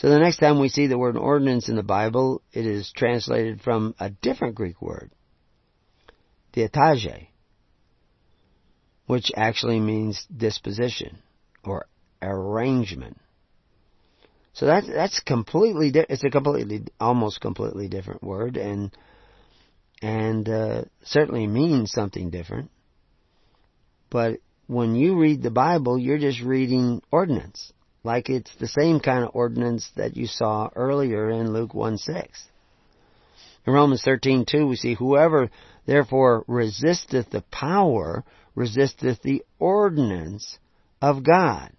So the next time we see the word ordinance in the Bible, it is translated from a different Greek word, diatage, which actually means disposition or arrangement. So that's that's completely di- it's a completely almost completely different word and and uh, certainly means something different. But when you read the Bible, you're just reading ordinance, like it's the same kind of ordinance that you saw earlier in Luke 1 6. In Romans 13 2, we see, Whoever therefore resisteth the power, resisteth the ordinance of God.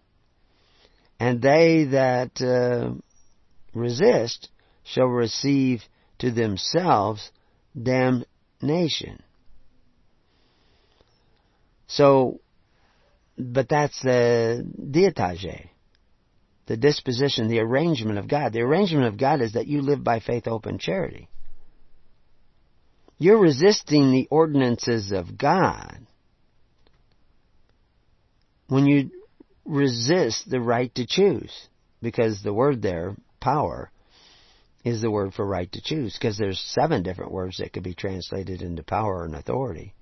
And they that uh, resist shall receive to themselves damnation. So, but that's the diatage, the disposition, the arrangement of God. The arrangement of God is that you live by faith, hope, and charity. You're resisting the ordinances of God when you resist the right to choose, because the word there, power, is the word for right to choose because there's seven different words that could be translated into power and authority.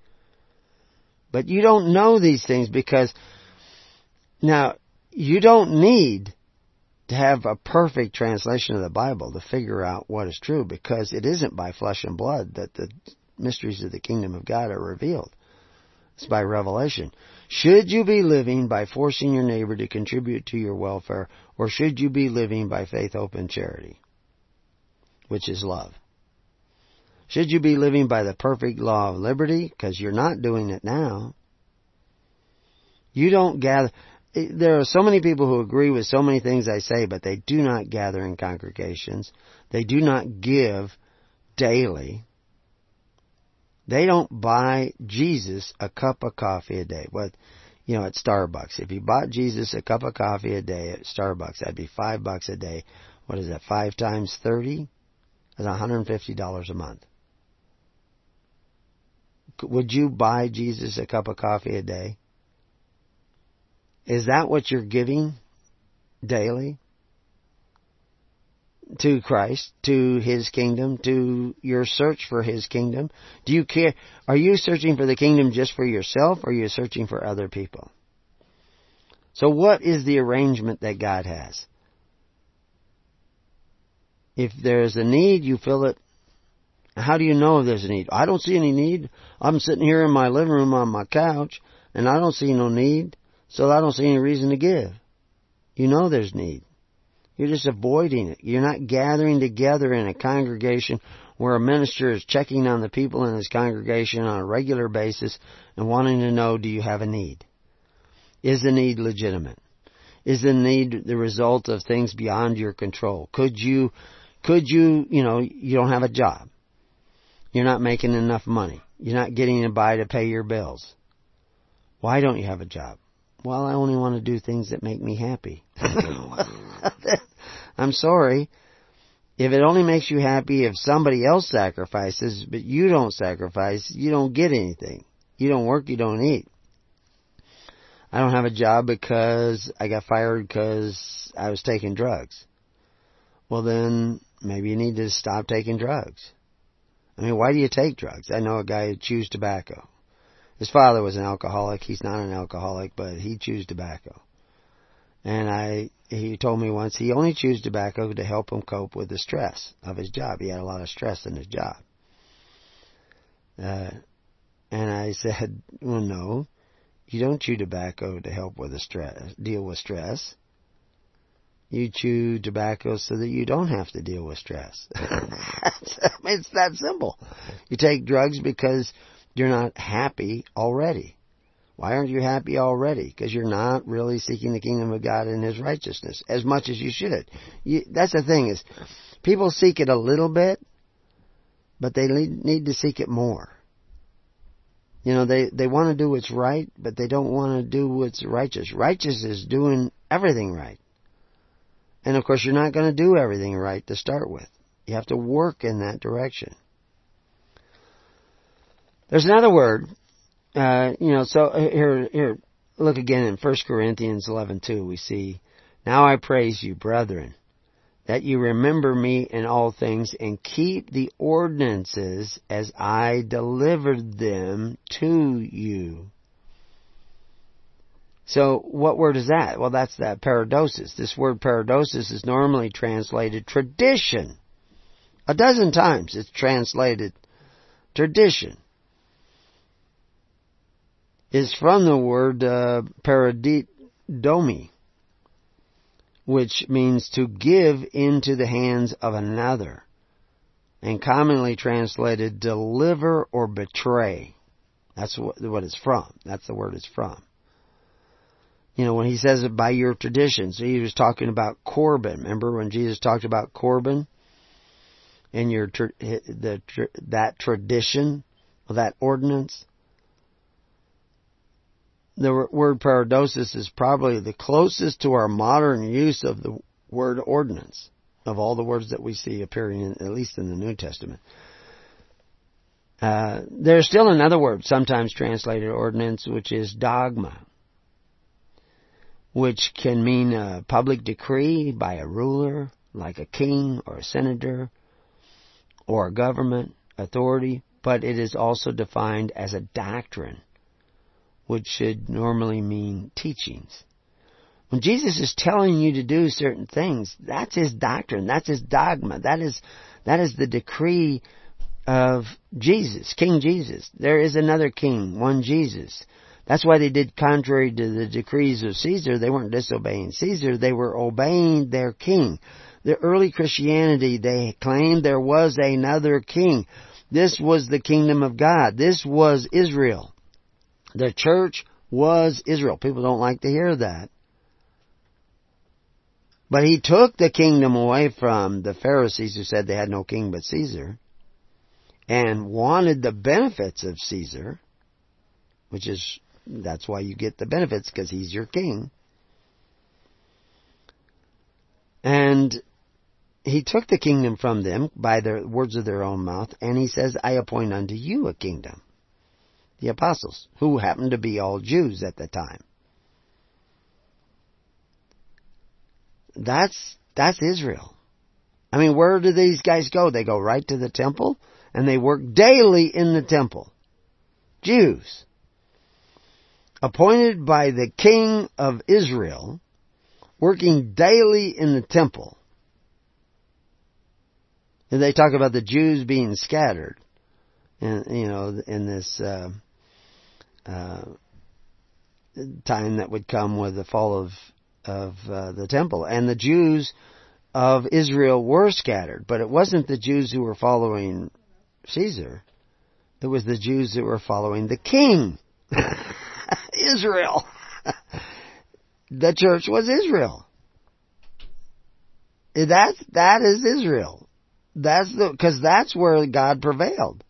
But you don't know these things because now you don't need to have a perfect translation of the Bible to figure out what is true because it isn't by flesh and blood that the mysteries of the kingdom of God are revealed. It's by revelation. Should you be living by forcing your neighbor to contribute to your welfare or should you be living by faith, hope, and charity? which is love. Should you be living by the perfect law of liberty? Because you're not doing it now. You don't gather. There are so many people who agree with so many things I say, but they do not gather in congregations. They do not give daily. They don't buy Jesus a cup of coffee a day. What, you know, at Starbucks. If you bought Jesus a cup of coffee a day at Starbucks, that'd be five bucks a day. What is that? Five times thirty? is $150 a month. Would you buy Jesus a cup of coffee a day? Is that what you're giving daily? To Christ, to His kingdom, to your search for His kingdom? Do you care? Are you searching for the kingdom just for yourself or are you searching for other people? So what is the arrangement that God has? If there's a need, you fill it. How do you know if there's a need? I don't see any need. I'm sitting here in my living room on my couch, and I don't see no need, so I don't see any reason to give. You know there's need. You're just avoiding it. You're not gathering together in a congregation where a minister is checking on the people in his congregation on a regular basis and wanting to know, do you have a need? Is the need legitimate? Is the need the result of things beyond your control? Could you could you, you know, you don't have a job. You're not making enough money. You're not getting by to pay your bills. Why don't you have a job? Well, I only want to do things that make me happy. I'm sorry. If it only makes you happy if somebody else sacrifices, but you don't sacrifice, you don't get anything. You don't work, you don't eat. I don't have a job because I got fired because I was taking drugs. Well then, maybe you need to stop taking drugs. I mean, why do you take drugs? I know a guy who chews tobacco. His father was an alcoholic. He's not an alcoholic, but he chews tobacco. And I, he told me once he only chews tobacco to help him cope with the stress of his job. He had a lot of stress in his job. Uh, and I said, well, no. You don't chew tobacco to help with the stress, deal with stress. You chew tobacco so that you don't have to deal with stress. it's that simple. You take drugs because you're not happy already. Why aren't you happy already? Because you're not really seeking the kingdom of God and His righteousness as much as you should. You, that's the thing is, people seek it a little bit, but they need to seek it more. You know, they, they want to do what's right, but they don't want to do what's righteous. Righteous is doing everything right. And of course, you're not going to do everything right to start with. You have to work in that direction. There's another word, uh, you know, so uh, here, here, look again in 1 Corinthians 11:2. We see, "Now I praise you, brethren, that you remember me in all things and keep the ordinances as I delivered them to you." So, what word is that? Well, that's that paradosis. This word paradosis is normally translated tradition. A dozen times it's translated tradition is from the word uh, paradidomi, which means to give into the hands of another, and commonly translated deliver or betray. That's what, what it's from. That's the word it's from. You know, when he says it by your traditions, he was talking about Corban. Remember when Jesus talked about Corban? And your, the, that tradition, that ordinance? The word paradosis is probably the closest to our modern use of the word ordinance of all the words that we see appearing in, at least in the New Testament. Uh, there's still another word, sometimes translated ordinance, which is dogma, which can mean a public decree by a ruler, like a king or a senator, or a government authority, but it is also defined as a doctrine which should normally mean teachings. When Jesus is telling you to do certain things, that's his doctrine, that's his dogma, that is, that is the decree of Jesus, King Jesus. There is another king, one Jesus. That's why they did contrary to the decrees of Caesar. They weren't disobeying Caesar, they were obeying their king. The early Christianity, they claimed there was another king. This was the kingdom of God. This was Israel. The church was Israel. People don't like to hear that. But he took the kingdom away from the Pharisees who said they had no king but Caesar and wanted the benefits of Caesar, which is, that's why you get the benefits because he's your king. And he took the kingdom from them by the words of their own mouth and he says, I appoint unto you a kingdom the apostles, who happened to be all Jews at the time. That's, that's Israel. I mean, where do these guys go? They go right to the temple and they work daily in the temple. Jews. Appointed by the king of Israel, working daily in the temple. And they talk about the Jews being scattered, and you know, in this uh, uh, time that would come with the fall of of uh, the temple, and the Jews of Israel were scattered, but it wasn't the Jews who were following Caesar; it was the Jews that were following the King, Israel. the church was Israel. That's that is Israel. That's the because that's where God prevailed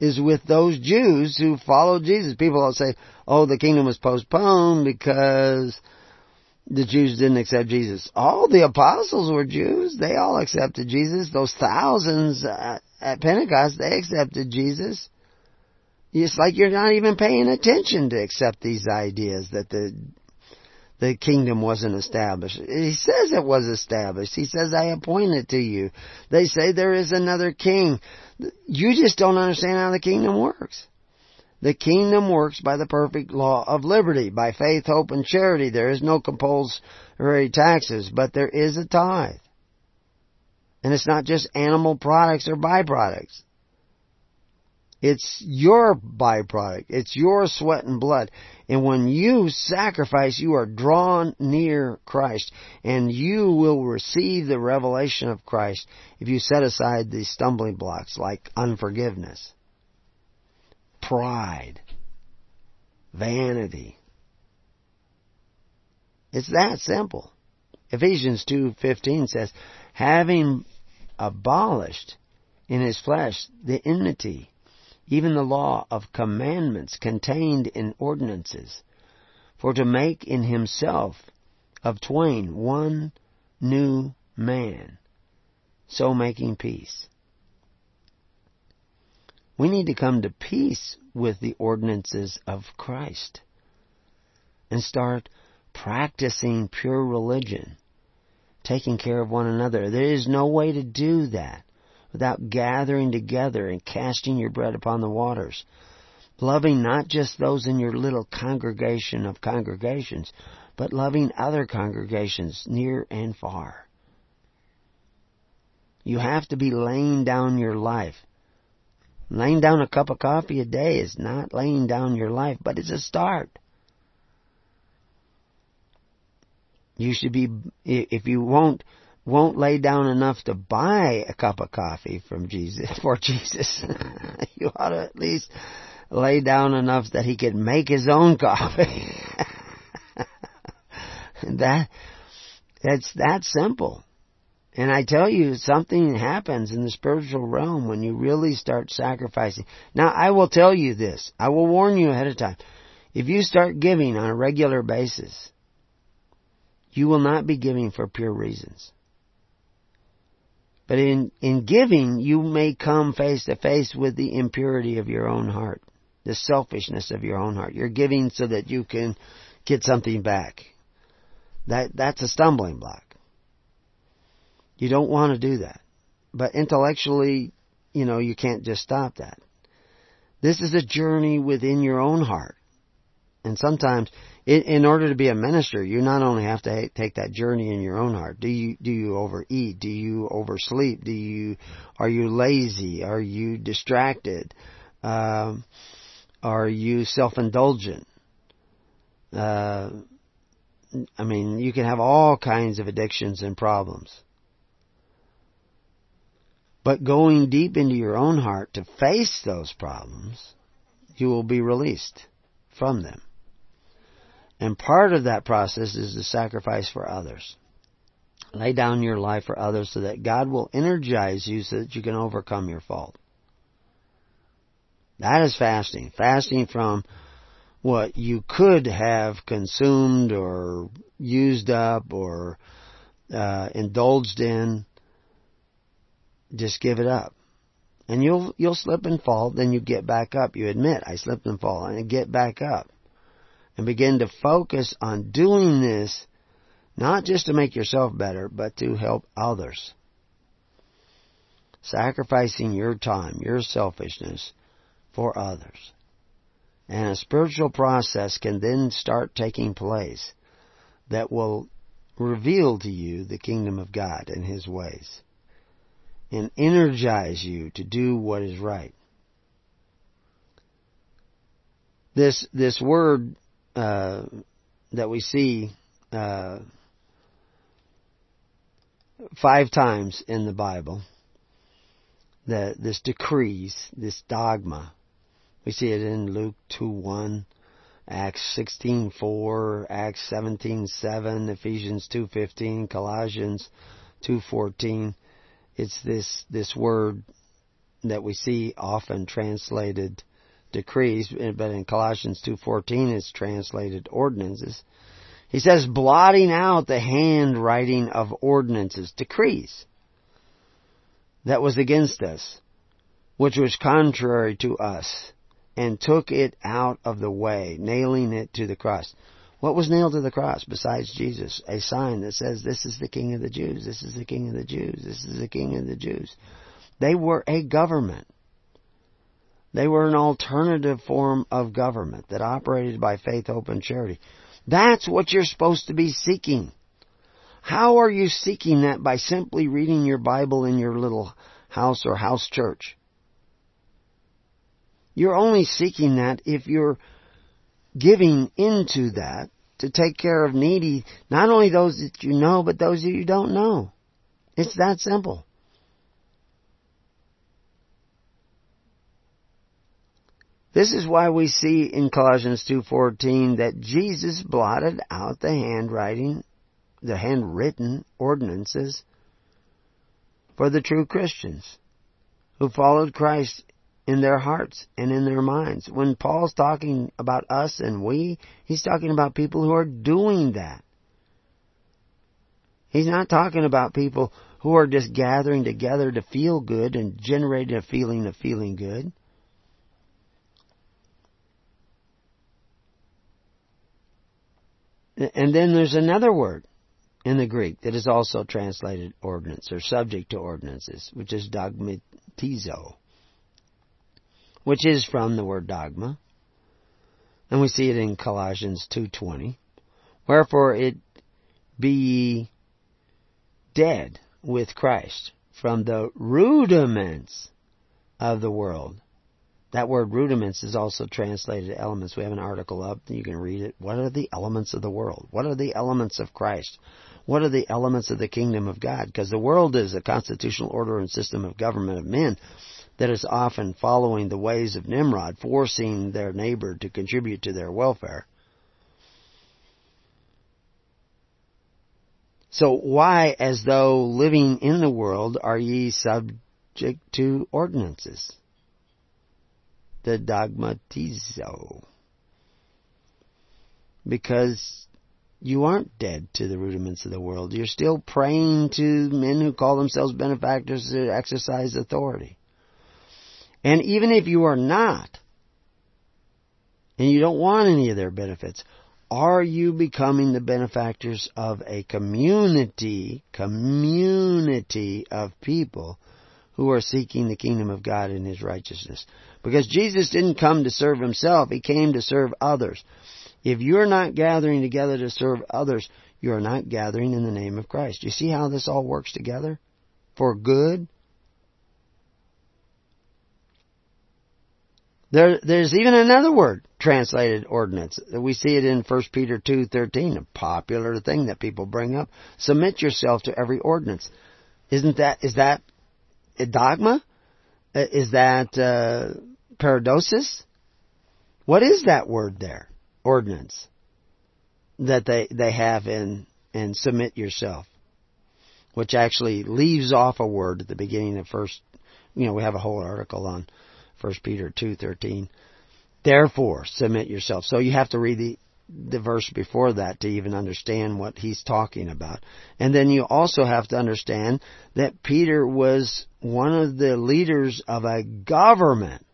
is with those Jews who followed Jesus. People will say, oh, the kingdom was postponed because the Jews didn't accept Jesus. All the apostles were Jews. They all accepted Jesus. Those thousands at Pentecost, they accepted Jesus. It's like you're not even paying attention to accept these ideas that the the kingdom wasn't established. He says it was established. He says, I appoint it to you. They say there is another king. You just don't understand how the kingdom works. The kingdom works by the perfect law of liberty, by faith, hope, and charity. There is no compulsory taxes, but there is a tithe. And it's not just animal products or byproducts. It's your byproduct. It's your sweat and blood. And when you sacrifice, you are drawn near Christ. And you will receive the revelation of Christ if you set aside these stumbling blocks like unforgiveness, pride, vanity. It's that simple. Ephesians 2:15 says, having abolished in his flesh the enmity even the law of commandments contained in ordinances, for to make in himself of twain one new man, so making peace. We need to come to peace with the ordinances of Christ and start practicing pure religion, taking care of one another. There is no way to do that without gathering together and casting your bread upon the waters. Loving not just those in your little congregation of congregations, but loving other congregations near and far. You have to be laying down your life. Laying down a cup of coffee a day is not laying down your life, but it's a start. You should be, if you won't won't lay down enough to buy a cup of coffee from Jesus for Jesus. you ought to at least lay down enough that he could make his own coffee. that it's that simple. And I tell you, something happens in the spiritual realm when you really start sacrificing. Now, I will tell you this. I will warn you ahead of time. If you start giving on a regular basis, you will not be giving for pure reasons. But in, in giving, you may come face to face with the impurity of your own heart, the selfishness of your own heart. You're giving so that you can get something back. That, that's a stumbling block. You don't want to do that. But intellectually, you know, you can't just stop that. This is a journey within your own heart. And sometimes in, in order to be a minister, you not only have to take that journey in your own heart. Do you do you overeat? Do you oversleep? Do you are you lazy? Are you distracted? Um, are you self-indulgent? Uh, I mean, you can have all kinds of addictions and problems. But going deep into your own heart to face those problems, you will be released from them. And part of that process is the sacrifice for others. Lay down your life for others so that God will energize you so that you can overcome your fault. That is fasting. Fasting from what you could have consumed or used up or uh, indulged in. Just give it up. And you'll you'll slip and fall, then you get back up. You admit, I slipped and fall, and get back up and begin to focus on doing this not just to make yourself better, but to help others. Sacrificing your time, your selfishness for others. And a spiritual process can then start taking place that will reveal to you the kingdom of God and His ways and energize you to do what is right. This, this word uh, that we see uh, five times in the Bible. That this decrees, this dogma. We see it in Luke 2 1, Acts 16 4, Acts 17 7, Ephesians 2 15, Colossians 2 14. It's this, this word that we see often translated decrees, but in Colossians 2.14 it's translated ordinances. He says, blotting out the handwriting of ordinances, decrees, that was against us, which was contrary to us, and took it out of the way, nailing it to the cross. What was nailed to the cross besides Jesus? A sign that says, this is the King of the Jews, this is the King of the Jews, this is the King of the Jews. They were a government. They were an alternative form of government that operated by faith, hope, and charity. That's what you're supposed to be seeking. How are you seeking that? By simply reading your Bible in your little house or house church. You're only seeking that if you're giving into that to take care of needy, not only those that you know, but those that you don't know. It's that simple. This is why we see in Colossians 2:14 that Jesus blotted out the handwriting, the handwritten ordinances for the true Christians who followed Christ in their hearts and in their minds. When Paul's talking about us and we, he's talking about people who are doing that. He's not talking about people who are just gathering together to feel good and generating a feeling of feeling good. And then there's another word in the Greek that is also translated ordinance or subject to ordinances, which is dogmatizo, which is from the word dogma. And we see it in Colossians 2.20. Wherefore it be ye dead with Christ from the rudiments of the world that word rudiments is also translated elements. We have an article up, you can read it. What are the elements of the world? What are the elements of Christ? What are the elements of the kingdom of God? Because the world is a constitutional order and system of government of men that is often following the ways of Nimrod, forcing their neighbor to contribute to their welfare. So why, as though living in the world, are ye subject to ordinances? The dogmatizo. Because you aren't dead to the rudiments of the world. You're still praying to men who call themselves benefactors to exercise authority. And even if you are not, and you don't want any of their benefits, are you becoming the benefactors of a community, community of people who are seeking the kingdom of God and His righteousness? Because Jesus didn't come to serve himself, he came to serve others. If you're not gathering together to serve others, you're not gathering in the name of Christ. You see how this all works together? For good? There, there's even another word translated ordinance. We see it in 1 Peter 2.13, a popular thing that people bring up. Submit yourself to every ordinance. Isn't that, is that a dogma? Uh, is that uh, paradosis? What is that word there? Ordinance. That they, they have in, in submit yourself. Which actually leaves off a word at the beginning of first, you know, we have a whole article on 1 Peter 2.13. Therefore, submit yourself. So you have to read the, the verse before that to even understand what he's talking about. And then you also have to understand that Peter was one of the leaders of a government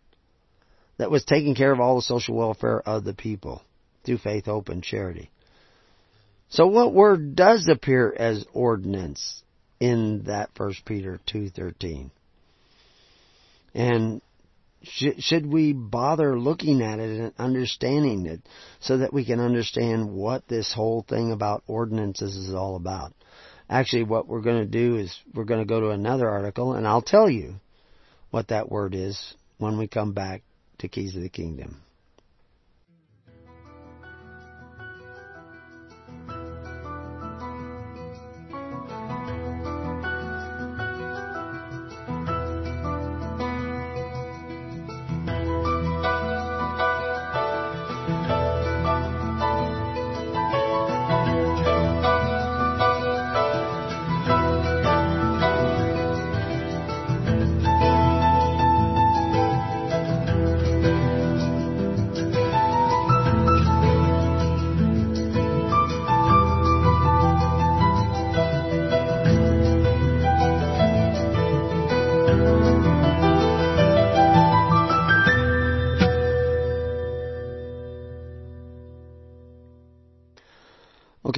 that was taking care of all the social welfare of the people through faith, hope, and charity. So what word does appear as ordinance in that First Peter 2.13? And should we bother looking at it and understanding it so that we can understand what this whole thing about ordinances is all about? Actually, what we're going to do is we're going to go to another article and I'll tell you what that word is when we come back to Keys of the Kingdom.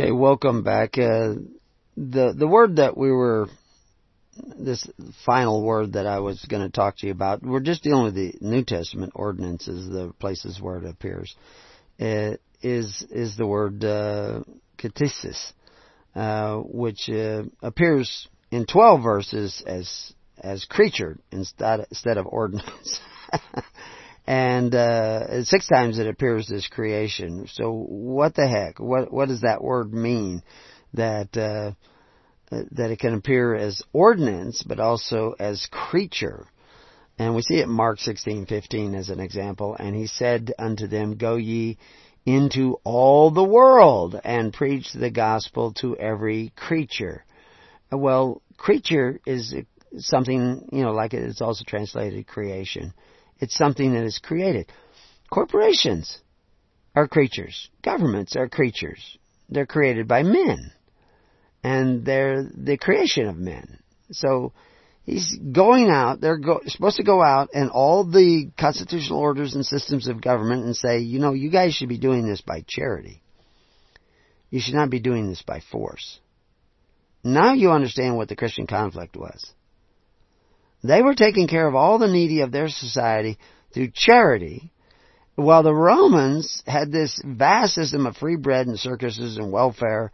Welcome back. Uh, the the word that we were this final word that I was going to talk to you about. We're just dealing with the New Testament ordinances, the places where it appears. It is is the word uh, uh, which uh, appears in twelve verses as as creature instead instead of ordinance. and uh, six times it appears as creation. So what the heck? What what does that word mean? That uh, that it can appear as ordinance, but also as creature. And we see it in Mark 16:15 as an example. And he said unto them, Go ye into all the world and preach the gospel to every creature. Well, creature is something, you know, like it's also translated creation. It's something that is created. Corporations are creatures. Governments are creatures. They're created by men. And they're the creation of men. So, he's going out, they're go, supposed to go out and all the constitutional orders and systems of government and say, you know, you guys should be doing this by charity. You should not be doing this by force. Now you understand what the Christian conflict was. They were taking care of all the needy of their society through charity, while the Romans had this vast system of free bread and circuses and welfare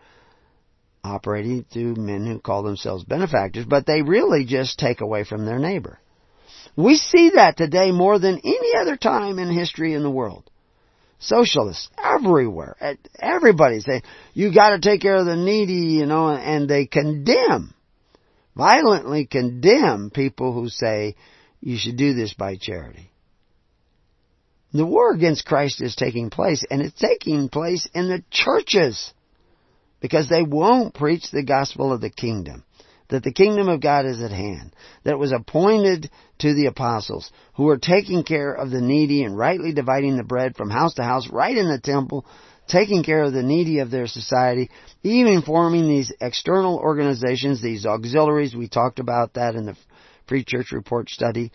operating through men who call themselves benefactors, but they really just take away from their neighbor. We see that today more than any other time in history in the world. Socialists everywhere, everybody say you got to take care of the needy, you know, and they condemn, violently condemn people who say you should do this by charity. The war against Christ is taking place, and it's taking place in the churches because they won't preach the gospel of the kingdom. That the kingdom of God is at hand. That was appointed to the apostles who were taking care of the needy and rightly dividing the bread from house to house right in the temple, taking care of the needy of their society, even forming these external organizations, these auxiliaries. We talked about that in the Free Church Report study.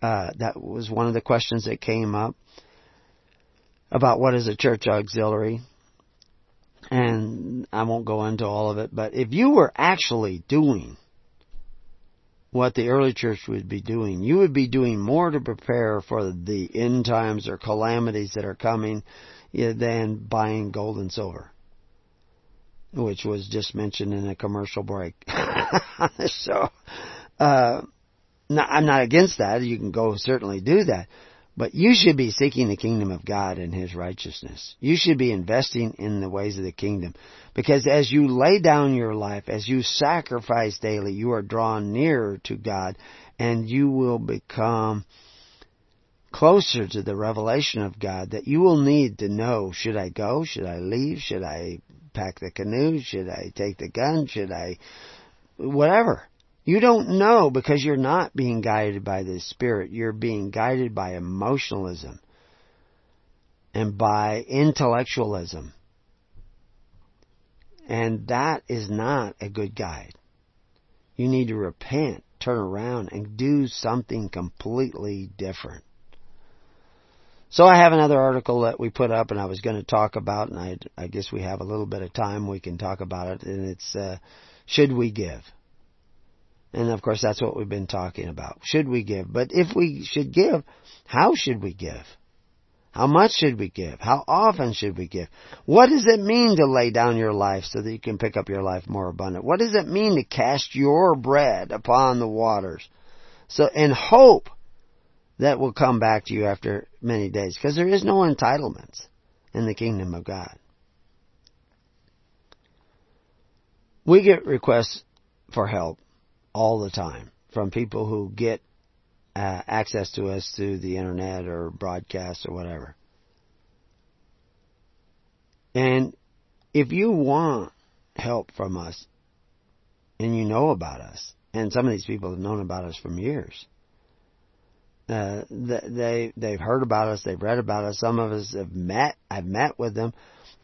Uh, that was one of the questions that came up about what is a church auxiliary and I won't go into all of it, but if you were actually doing what the early church would be doing, you would be doing more to prepare for the end times or calamities that are coming than buying gold and silver, which was just mentioned in a commercial break. so, uh, I'm not against that. You can go certainly do that. But you should be seeking the kingdom of God and His righteousness. You should be investing in the ways of the kingdom. Because as you lay down your life, as you sacrifice daily, you are drawn nearer to God and you will become closer to the revelation of God that you will need to know, should I go? Should I leave? Should I pack the canoe? Should I take the gun? Should I, whatever. You don't know because you're not being guided by the Spirit. You're being guided by emotionalism and by intellectualism. And that is not a good guide. You need to repent, turn around, and do something completely different. So I have another article that we put up and I was going to talk about, and I, I guess we have a little bit of time we can talk about it, and it's, uh, Should We Give? And of course, that's what we've been talking about. Should we give? But if we should give, how should we give? How much should we give? How often should we give? What does it mean to lay down your life so that you can pick up your life more abundant? What does it mean to cast your bread upon the waters? So, in hope that will come back to you after many days. Because there is no entitlements in the kingdom of God. We get requests for help all the time from people who get uh, access to us through the internet or broadcast or whatever. And if you want help from us and you know about us, and some of these people have known about us from years, uh, they they've heard about us, they've read about us. Some of us have met. I've met with them.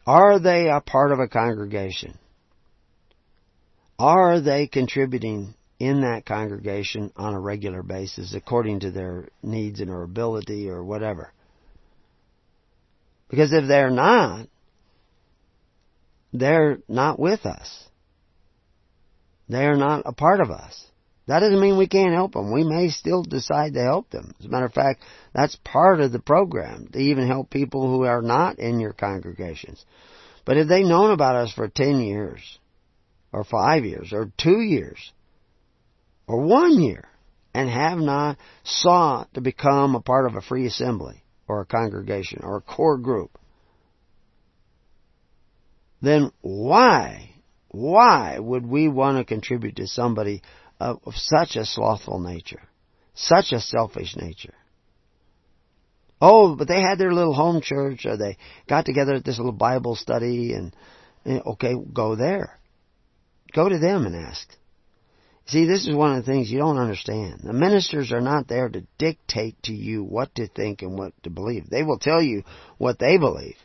Are they a part of a congregation? Are they contributing in that congregation on a regular basis according to their needs and or ability or whatever. Because if they're not, they're not with us. They're not a part of us. That doesn't mean we can't help them. We may still decide to help them. As a matter of fact, that's part of the program, to even help people who are not in your congregations. But if they've known about us for 10 years, or 5 years, or 2 years, or one year and have not sought to become a part of a free assembly or a congregation or a core group, then why, why would we want to contribute to somebody of, of such a slothful nature, such a selfish nature? Oh, but they had their little home church, or they got together at this little Bible study, and, and okay, go there. Go to them and ask. See, this is one of the things you don't understand. The ministers are not there to dictate to you what to think and what to believe. They will tell you what they believe.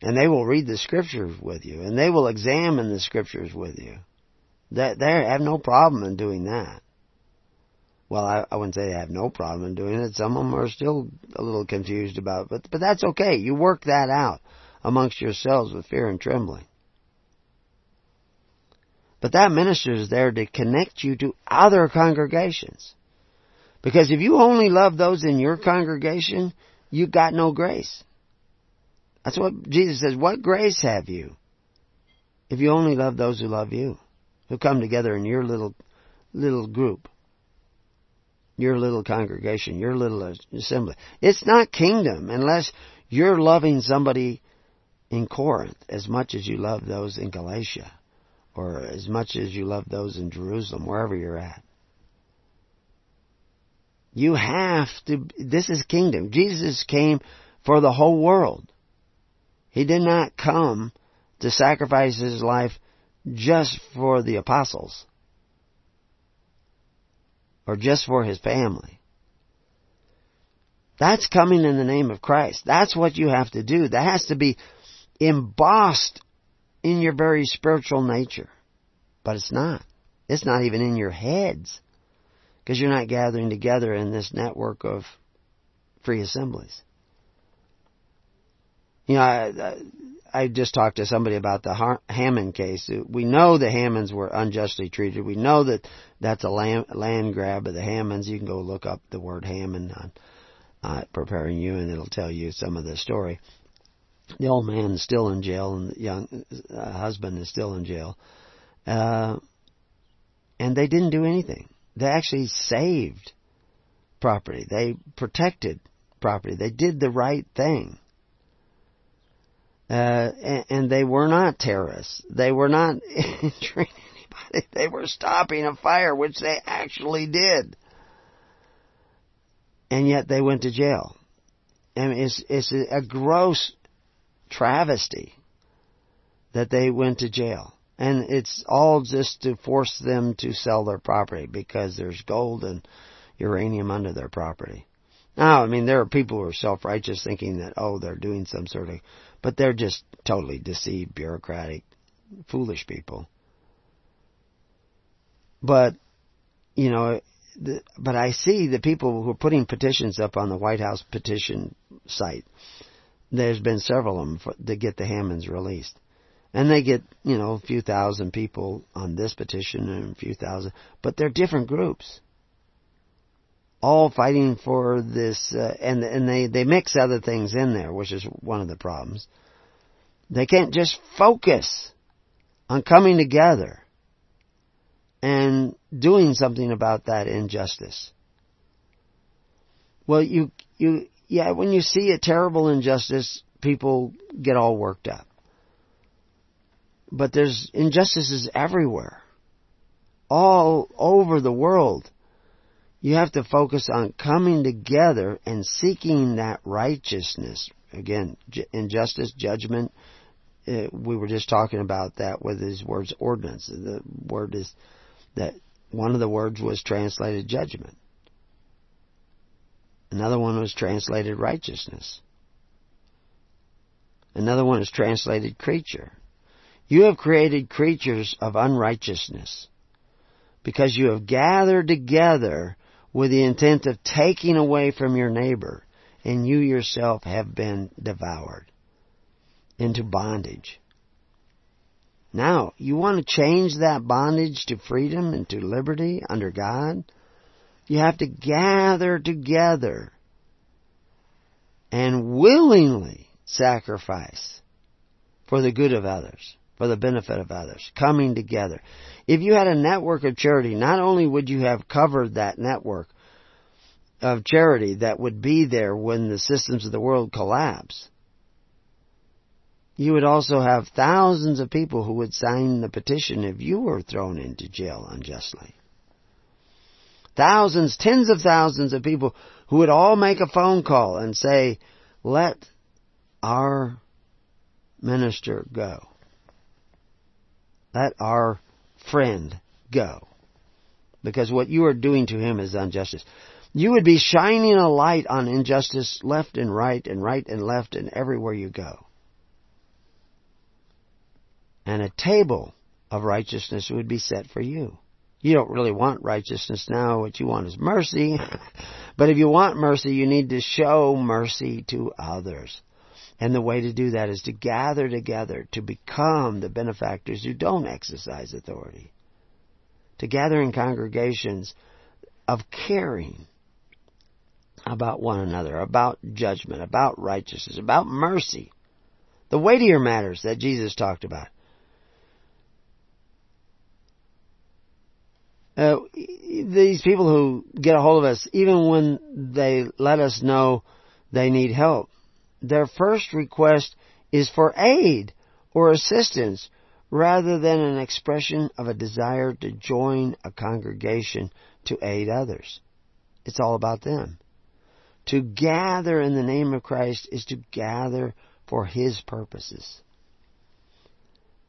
And they will read the scriptures with you, and they will examine the scriptures with you. That they have no problem in doing that. Well, I, I wouldn't say they have no problem in doing it. Some of them are still a little confused about it, but but that's okay. You work that out amongst yourselves with fear and trembling. But that minister is there to connect you to other congregations. Because if you only love those in your congregation, you got no grace. That's what Jesus says. What grace have you? If you only love those who love you, who come together in your little, little group, your little congregation, your little assembly. It's not kingdom unless you're loving somebody in Corinth as much as you love those in Galatia or as much as you love those in Jerusalem, wherever you're at. You have to, this is kingdom. Jesus came for the whole world. He did not come to sacrifice his life just for the apostles or just for his family. That's coming in the name of Christ. That's what you have to do. That has to be embossed in your very spiritual nature. But it's not. It's not even in your heads. Because you're not gathering together in this network of free assemblies. You know, I, just talked to somebody about the Hammond case. We know the Hammonds were unjustly treated. We know that that's a land, land grab of the Hammonds. You can go look up the word Hammond on uh, preparing you, and it'll tell you some of the story the old man is still in jail and the young uh, husband is still in jail. Uh, and they didn't do anything. They actually saved property. They protected property. They did the right thing. Uh, and, and they were not terrorists. They were not injuring anybody. They were stopping a fire, which they actually did. And yet they went to jail. And it's, it's a gross travesty that they went to jail. And it's all just to force them to sell their property because there's gold and uranium under their property. Now, I mean, there are people who are self-righteous thinking that, oh, they're doing some sort of, but they're just totally deceived, bureaucratic, foolish people. But, you know, the, but I see the people who are putting petitions up on the White House petition site there's been several of them for, to get the Hammonds released. And they get, you know, a few thousand people on this petition and a few thousand, but they're different groups. All fighting for this, uh, and, and they, they mix other things in there, which is one of the problems. They can't just focus on coming together and doing something about that injustice. Well, you, you, yeah, when you see a terrible injustice, people get all worked up. But there's injustices everywhere. All over the world. You have to focus on coming together and seeking that righteousness. Again, injustice, judgment. Uh, we were just talking about that with his words ordinance. The word is that one of the words was translated judgment. Another one was translated righteousness. Another one is translated creature. You have created creatures of unrighteousness because you have gathered together with the intent of taking away from your neighbor, and you yourself have been devoured into bondage. Now, you want to change that bondage to freedom and to liberty under God? You have to gather together and willingly sacrifice for the good of others, for the benefit of others, coming together. If you had a network of charity, not only would you have covered that network of charity that would be there when the systems of the world collapse, you would also have thousands of people who would sign the petition if you were thrown into jail unjustly. Thousands, tens of thousands of people who would all make a phone call and say, let our minister go. Let our friend go. Because what you are doing to him is injustice. You would be shining a light on injustice left and right and right and left and everywhere you go. And a table of righteousness would be set for you. You don't really want righteousness now. What you want is mercy. but if you want mercy, you need to show mercy to others. And the way to do that is to gather together to become the benefactors who don't exercise authority. To gather in congregations of caring about one another, about judgment, about righteousness, about mercy. The weightier matters that Jesus talked about. Uh, these people who get a hold of us, even when they let us know they need help, their first request is for aid or assistance rather than an expression of a desire to join a congregation to aid others. It's all about them. To gather in the name of Christ is to gather for His purposes.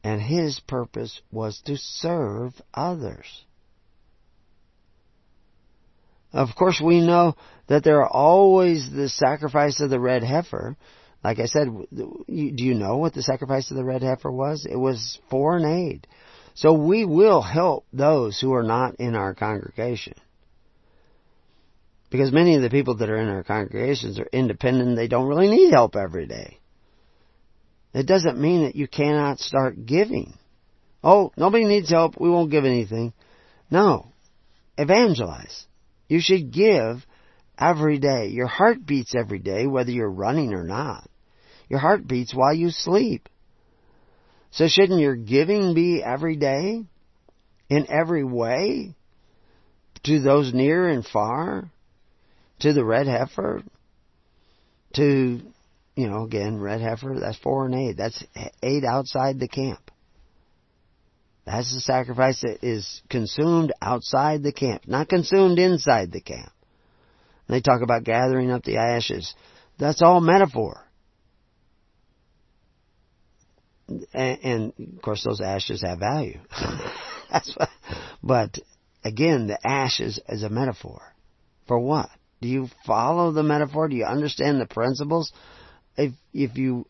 And His purpose was to serve others. Of course, we know that there are always the sacrifice of the red heifer. Like I said, do you know what the sacrifice of the red heifer was? It was foreign aid. So we will help those who are not in our congregation. Because many of the people that are in our congregations are independent, they don't really need help every day. It doesn't mean that you cannot start giving. Oh, nobody needs help, we won't give anything. No. Evangelize. You should give every day. Your heart beats every day, whether you're running or not. Your heart beats while you sleep. So shouldn't your giving be every day? In every way? To those near and far? To the red heifer? To, you know, again, red heifer, that's foreign aid. That's aid outside the camp. That's the sacrifice that is consumed outside the camp, not consumed inside the camp. And they talk about gathering up the ashes. That's all metaphor. And, and of course, those ashes have value. That's what, but again, the ashes is a metaphor. For what? Do you follow the metaphor? Do you understand the principles? If if you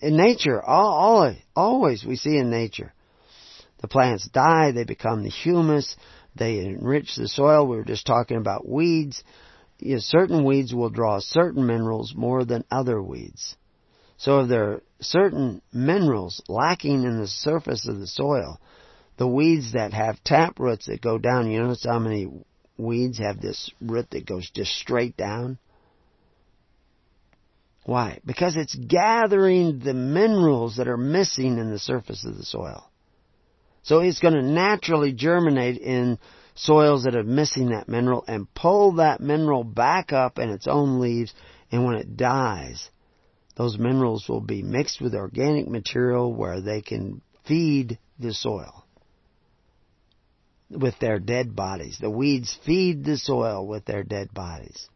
in nature, all, all always we see in nature the plants die, they become the humus, they enrich the soil. We were just talking about weeds. You know, certain weeds will draw certain minerals more than other weeds. So if there are certain minerals lacking in the surface of the soil, the weeds that have tap roots that go down, you notice how many weeds have this root that goes just straight down? Why? Because it's gathering the minerals that are missing in the surface of the soil. So it's going to naturally germinate in soils that are missing that mineral and pull that mineral back up in its own leaves. And when it dies, those minerals will be mixed with organic material where they can feed the soil with their dead bodies. The weeds feed the soil with their dead bodies.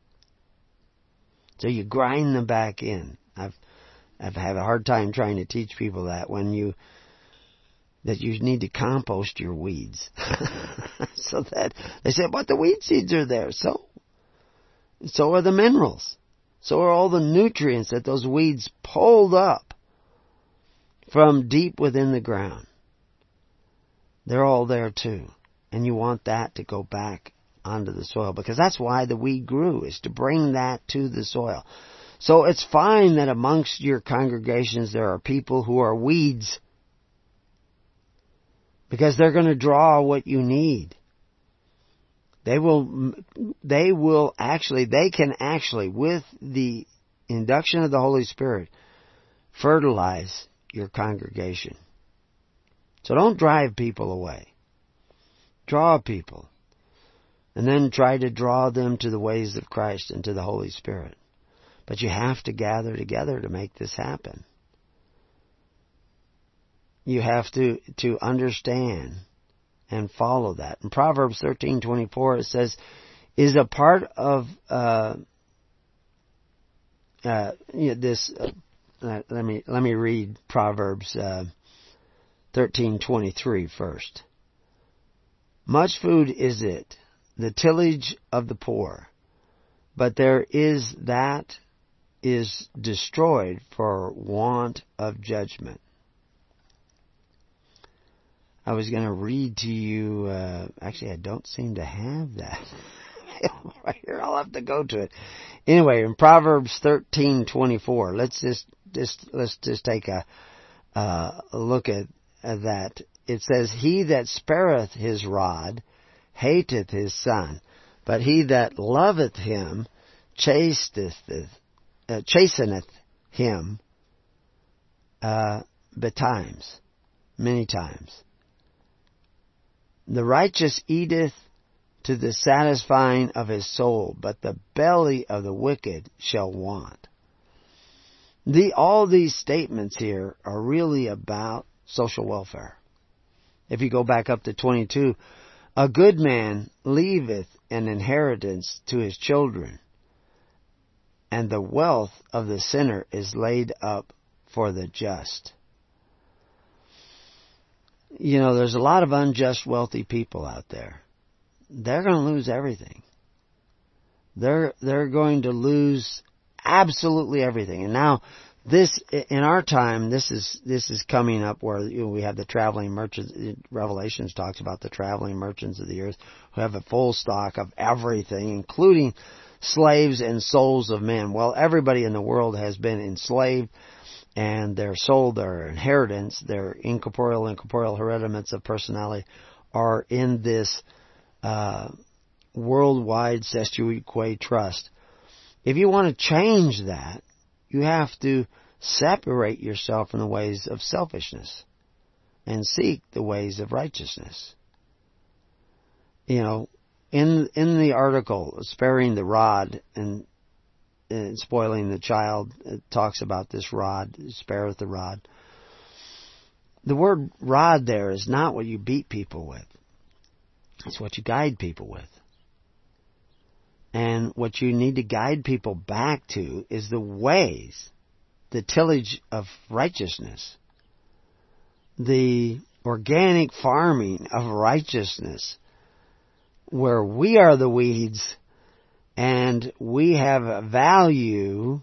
So you grind them back in. I've I've had a hard time trying to teach people that when you that you need to compost your weeds. so that they say, but the weed seeds are there. So, so are the minerals. So are all the nutrients that those weeds pulled up from deep within the ground. They're all there too. And you want that to go back onto the soil because that's why the weed grew is to bring that to the soil. So it's fine that amongst your congregations there are people who are weeds because they're going to draw what you need. They will, they will actually, they can actually, with the induction of the Holy Spirit, fertilize your congregation. So don't drive people away. Draw people. And then try to draw them to the ways of Christ and to the Holy Spirit. But you have to gather together to make this happen. You have to, to understand and follow that. In Proverbs 13:24 it says, "Is a part of uh, uh, you know, this." Uh, uh, let me let me read Proverbs uh, 13:23 first. Much food is it, the tillage of the poor, but there is that is destroyed for want of judgment. I was going to read to you. Uh, actually, I don't seem to have that right here. I'll have to go to it. Anyway, in Proverbs thirteen twenty four, let's just just let's just take a uh, look at, at that. It says, "He that spareth his rod hateth his son, but he that loveth him chasteneth uh, chasteneth him uh, betimes, many times." The righteous eateth to the satisfying of his soul, but the belly of the wicked shall want. The, all these statements here are really about social welfare. If you go back up to 22, a good man leaveth an inheritance to his children, and the wealth of the sinner is laid up for the just you know, there's a lot of unjust wealthy people out there. They're going to lose everything. They're, they're going to lose absolutely everything. And now, this, in our time, this is, this is coming up where you know, we have the traveling merchants, Revelations talks about the traveling merchants of the earth who have a full stock of everything, including slaves and souls of men. Well, everybody in the world has been enslaved and their soul, their inheritance, their incorporeal and corporeal hereditaments of personality are in this uh, worldwide Cestui Que trust. If you want to change that, you have to separate yourself from the ways of selfishness and seek the ways of righteousness. You know, in in the article, sparing the rod and and spoiling the child. It talks about this rod, spareth the rod. The word rod there is not what you beat people with. It's what you guide people with. And what you need to guide people back to is the ways, the tillage of righteousness, the organic farming of righteousness, where we are the weeds and we have value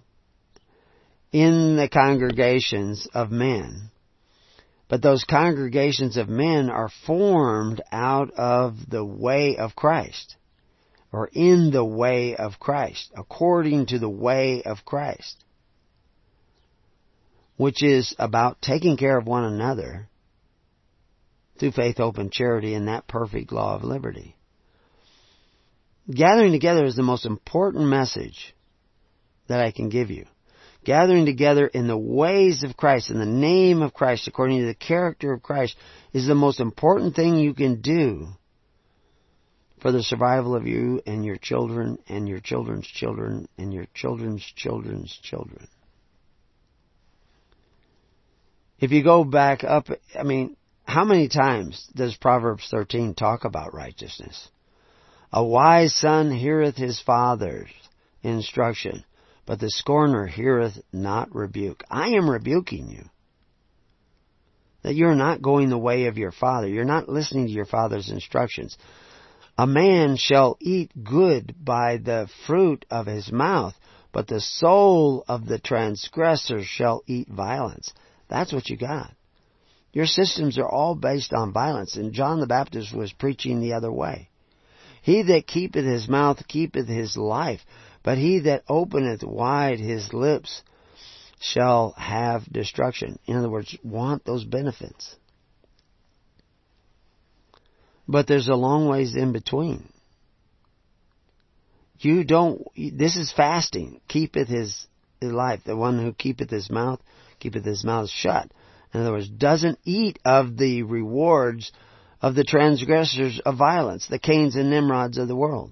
in the congregations of men. But those congregations of men are formed out of the way of Christ, or in the way of Christ, according to the way of Christ, which is about taking care of one another through faith, hope, and charity in that perfect law of liberty. Gathering together is the most important message that I can give you. Gathering together in the ways of Christ, in the name of Christ, according to the character of Christ, is the most important thing you can do for the survival of you and your children and your children's children and your children's children's children. If you go back up, I mean, how many times does Proverbs 13 talk about righteousness? A wise son heareth his father's instruction, but the scorner heareth not rebuke. I am rebuking you. That you're not going the way of your father. You're not listening to your father's instructions. A man shall eat good by the fruit of his mouth, but the soul of the transgressor shall eat violence. That's what you got. Your systems are all based on violence, and John the Baptist was preaching the other way. He that keepeth his mouth keepeth his life, but he that openeth wide his lips shall have destruction. In other words, want those benefits. But there's a long ways in between. You don't, this is fasting. Keepeth his, his life. The one who keepeth his mouth, keepeth his mouth shut. In other words, doesn't eat of the rewards of the transgressors of violence, the Cains and Nimrods of the world.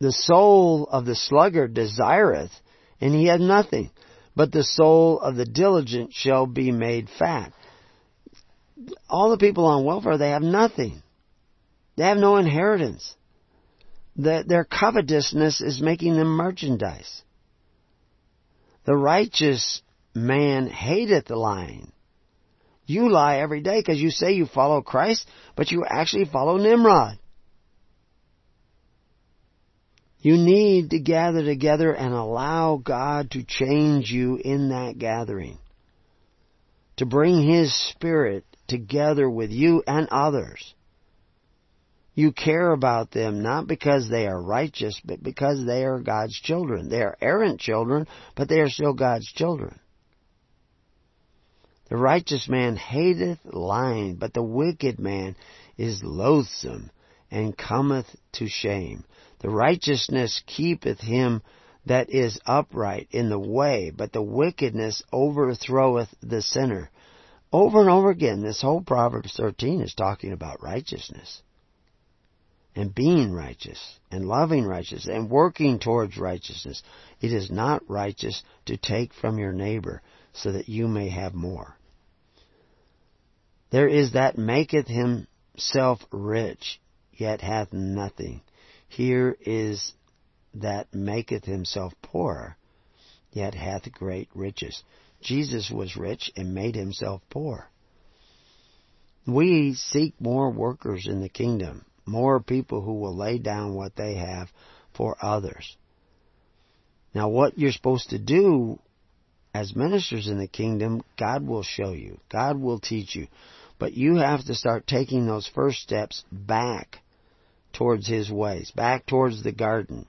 The soul of the sluggard desireth, and he hath nothing, but the soul of the diligent shall be made fat. All the people on welfare, they have nothing. They have no inheritance. The, their covetousness is making them merchandise. The righteous man hateth lying. You lie every day because you say you follow Christ, but you actually follow Nimrod. You need to gather together and allow God to change you in that gathering. To bring His Spirit together with you and others. You care about them not because they are righteous, but because they are God's children. They are errant children, but they are still God's children. The righteous man hateth lying, but the wicked man is loathsome and cometh to shame. The righteousness keepeth him that is upright in the way, but the wickedness overthroweth the sinner. Over and over again, this whole Proverbs 13 is talking about righteousness. And being righteous, and loving righteousness, and working towards righteousness. It is not righteous to take from your neighbor so that you may have more. There is that maketh himself rich, yet hath nothing. Here is that maketh himself poor, yet hath great riches. Jesus was rich and made himself poor. We seek more workers in the kingdom, more people who will lay down what they have for others. Now, what you're supposed to do as ministers in the kingdom, God will show you. God will teach you. But you have to start taking those first steps back towards His ways, back towards the garden,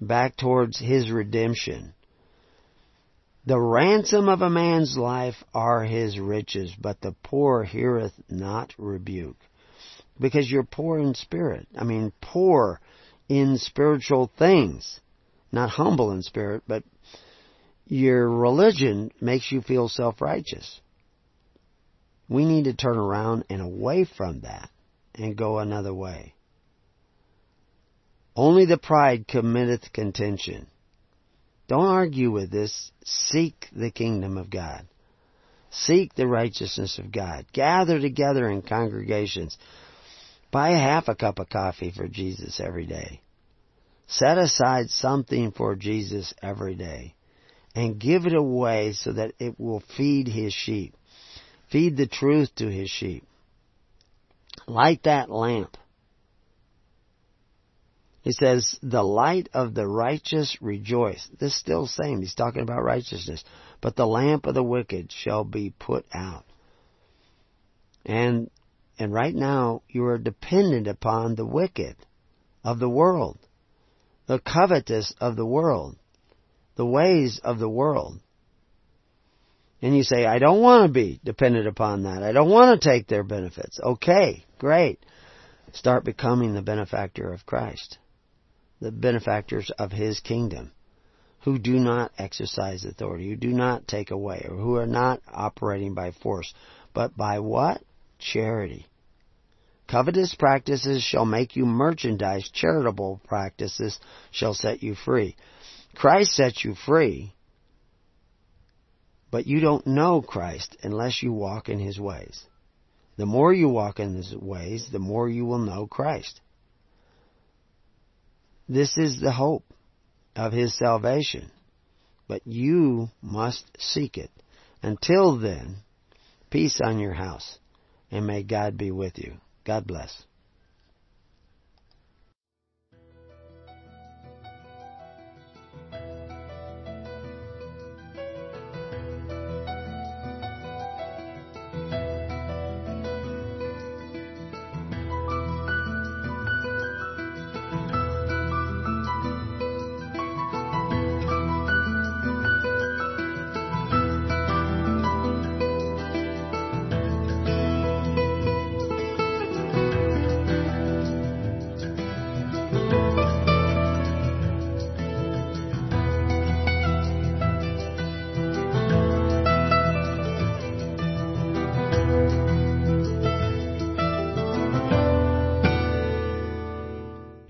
back towards His redemption. The ransom of a man's life are his riches, but the poor heareth not rebuke. Because you're poor in spirit. I mean, poor in spiritual things. Not humble in spirit, but your religion makes you feel self-righteous. We need to turn around and away from that and go another way. Only the pride committeth contention. Don't argue with this. Seek the kingdom of God. Seek the righteousness of God. Gather together in congregations. Buy half a cup of coffee for Jesus every day. Set aside something for Jesus every day. And give it away so that it will feed His sheep. Feed the truth to His sheep. Light that lamp. He says, the light of the righteous rejoice. This is still same. He's talking about righteousness. But the lamp of the wicked shall be put out. And, and right now, you are dependent upon the wicked of the world, the covetous of the world, the ways of the world. And you say, I don't want to be dependent upon that. I don't want to take their benefits. Okay, great. Start becoming the benefactor of Christ the benefactors of his kingdom who do not exercise authority, who do not take away, or who are not operating by force, but by what? Charity. Covetous practices shall make you merchandise. Charitable practices shall set you free. Christ sets you free, but you don't know Christ unless you walk in His ways. The more you walk in His ways, the more you will know Christ. This is the hope of his salvation. But you must seek it. Until then, peace on your house, and may God be with you. God bless.